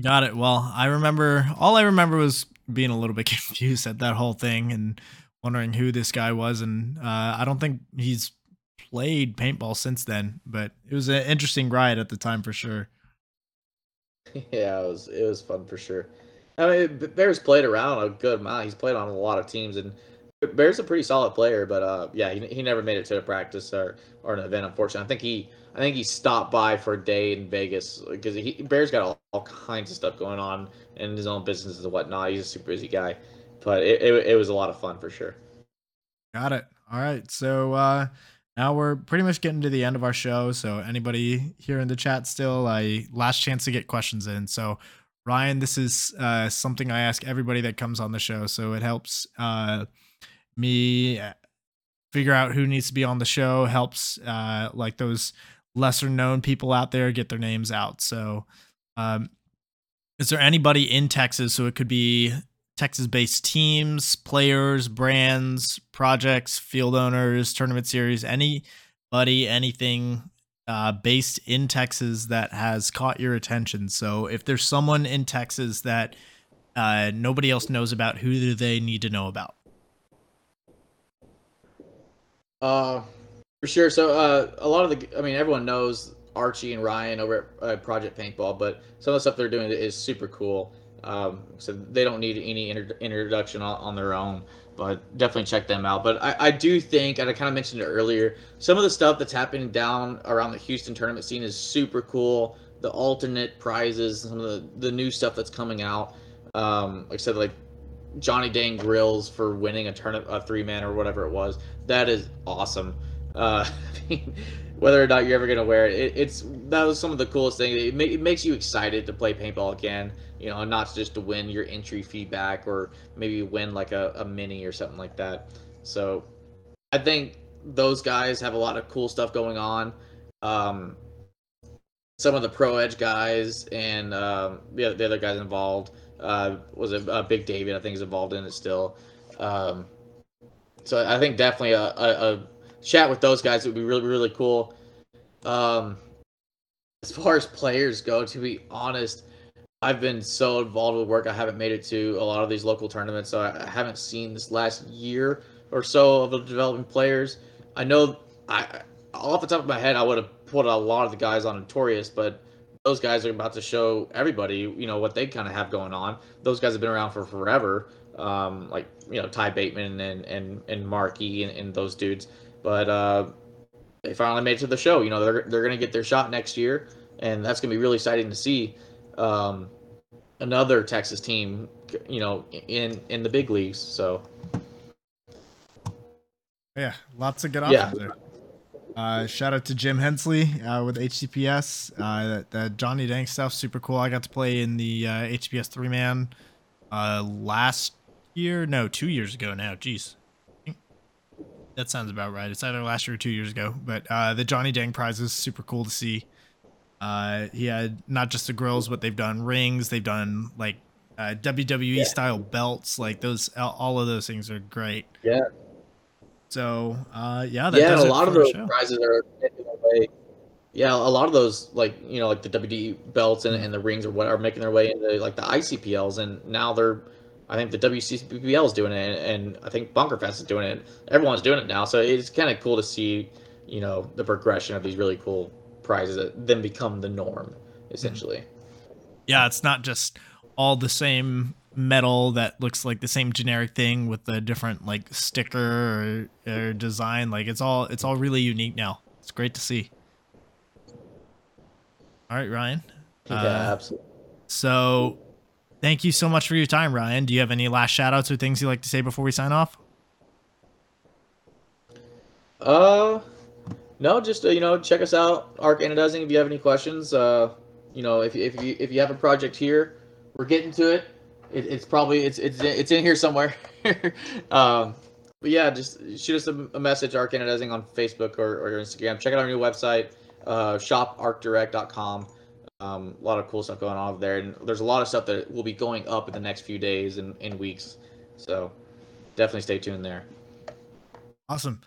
Got it. Well, I remember all I remember was being a little bit confused at that whole thing and wondering who this guy was. And uh, I don't think he's played paintball since then, but it was an interesting ride at the time for sure. Yeah, it was it was fun for sure. I mean, Bears played around a good amount. He's played on a lot of teams, and Bear's a pretty solid player, but uh, yeah, he, he never made it to a practice or, or an event. Unfortunately, I think he I think he stopped by for a day in Vegas because he Bear's got all, all kinds of stuff going on in his own businesses and whatnot. He's a super busy guy, but it, it, it was a lot of fun for sure. Got it. All right, so uh, now we're pretty much getting to the end of our show. So anybody here in the chat still, I last chance to get questions in. So Ryan, this is uh, something I ask everybody that comes on the show, so it helps. Uh, me uh, figure out who needs to be on the show helps uh, like those lesser known people out there get their names out. So um, is there anybody in texas? So it could be texas based teams players brands projects field owners tournament series anybody anything uh, based in texas that has caught your attention? So if there's someone in texas that uh, nobody else knows about who do they need to know about uh, for sure. So uh, a lot of the, I mean, everyone knows Archie and Ryan over at uh, Project Paintball, but some of the stuff they're doing is super cool. Um, so they don't need any inter- introduction on, on, their own, but definitely check them out. But I, I do think, and I kind of mentioned it earlier, some of the stuff that's happening down around the Houston tournament scene is super cool. The alternate prizes, some of the, the new stuff that's coming out. Um, like I said, like Johnny Dang grills for winning a tournament, a three man or whatever it was. That is awesome. Uh, whether or not you're ever gonna wear it, it, it's that was some of the coolest thing. It, ma- it makes you excited to play paintball again. You know, not just to win your entry feedback or maybe win like a, a mini or something like that. So, I think those guys have a lot of cool stuff going on. Um, some of the pro edge guys and um, the, the other guys involved uh, was a, uh, Big David. I think is involved in it still. Um, so I think definitely a, a, a, chat with those guys would be really really cool. Um, as far as players go, to be honest, I've been so involved with work. I haven't made it to a lot of these local tournaments, so I haven't seen this last year or so of the developing players. I know I off the top of my head, I would have put a lot of the guys on Notorious, but those guys are about to show everybody, you know, what they kind of have going on. Those guys have been around for forever, um, like you know Ty Bateman and and and Marky and, and those dudes. But uh, they finally made it to the show. You know, they're they're gonna get their shot next year, and that's gonna be really exciting to see. Um, another Texas team, you know, in in the big leagues. So yeah, lots of good options Yeah. there. Uh, shout out to Jim Hensley uh, with HCPS. Uh, that, that Johnny Dang stuff super cool. I got to play in the uh, HCPS three man uh, last year. No, two years ago now. Jeez, that sounds about right. It's either last year or two years ago. But uh, the Johnny Dang prizes, super cool to see. Uh, he had not just the grills, but they've done rings. They've done like uh, WWE style belts. Like those, all of those things are great. yeah, So uh, yeah, that yeah, does and it a lot of those prizes are making their way. Yeah, a lot of those, like you know, like the WD belts and, and the rings or what, are making their way into like the ICPLs, and now they're, I think the WCPL is doing it, and, and I think Bunkerfest is doing it. Everyone's doing it now, so it's kind of cool to see, you know, the progression of these really cool prizes that then become the norm, essentially. yeah, it's not just all the same metal that looks like the same generic thing with the different like sticker or, or design. Like it's all it's all really unique now. It's great to see. All right, Ryan. Yeah, Uh, absolutely. So thank you so much for your time, Ryan. Do you have any last shout outs or things you'd like to say before we sign off? Uh, no, just uh, you know, check us out, Arc Anodizing. If you have any questions, uh, you know, if if you if you have a project here, we're getting to it. It it's probably it's it's it's in here somewhere. um, but yeah, just shoot us a, a message, Arc Anodizing on Facebook or, or Instagram. Check out our new website, uh, shoparcdirect.com. Um, a lot of cool stuff going on over there, and there's a lot of stuff that will be going up in the next few days and, and weeks. So definitely stay tuned there. Awesome.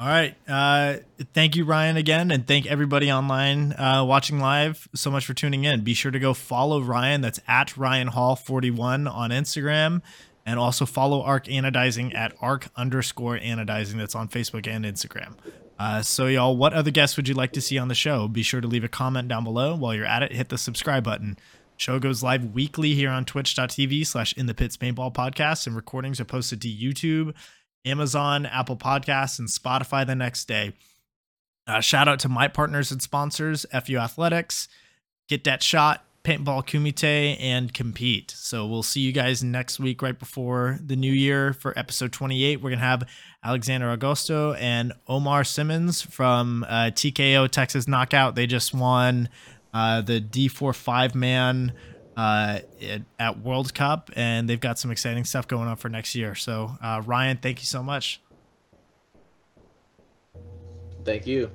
All right. Uh, thank you, Ryan, again, and thank everybody online uh, watching live so much for tuning in. Be sure to go follow Ryan. That's at Ryan Hall 41 on Instagram, and also follow Arc Anodizing at Arc underscore Anodizing. That's on Facebook and Instagram. Uh, so, y'all, what other guests would you like to see on the show? Be sure to leave a comment down below. While you're at it, hit the subscribe button. Show goes live weekly here on twitch.tv slash in the pits paintball podcast, and recordings are posted to YouTube, Amazon, Apple Podcasts, and Spotify the next day. Uh, shout out to my partners and sponsors, FU Athletics, Get That Shot, Paintball Kumite, and Compete. So we'll see you guys next week, right before the new year for episode 28. We're going to have Alexander Agosto and Omar Simmons from uh, TKO Texas Knockout. They just won uh, the D4 five man uh, at, World Cup, and they've got some exciting stuff going on for next year. So, uh, Ryan, thank you so much. Thank you.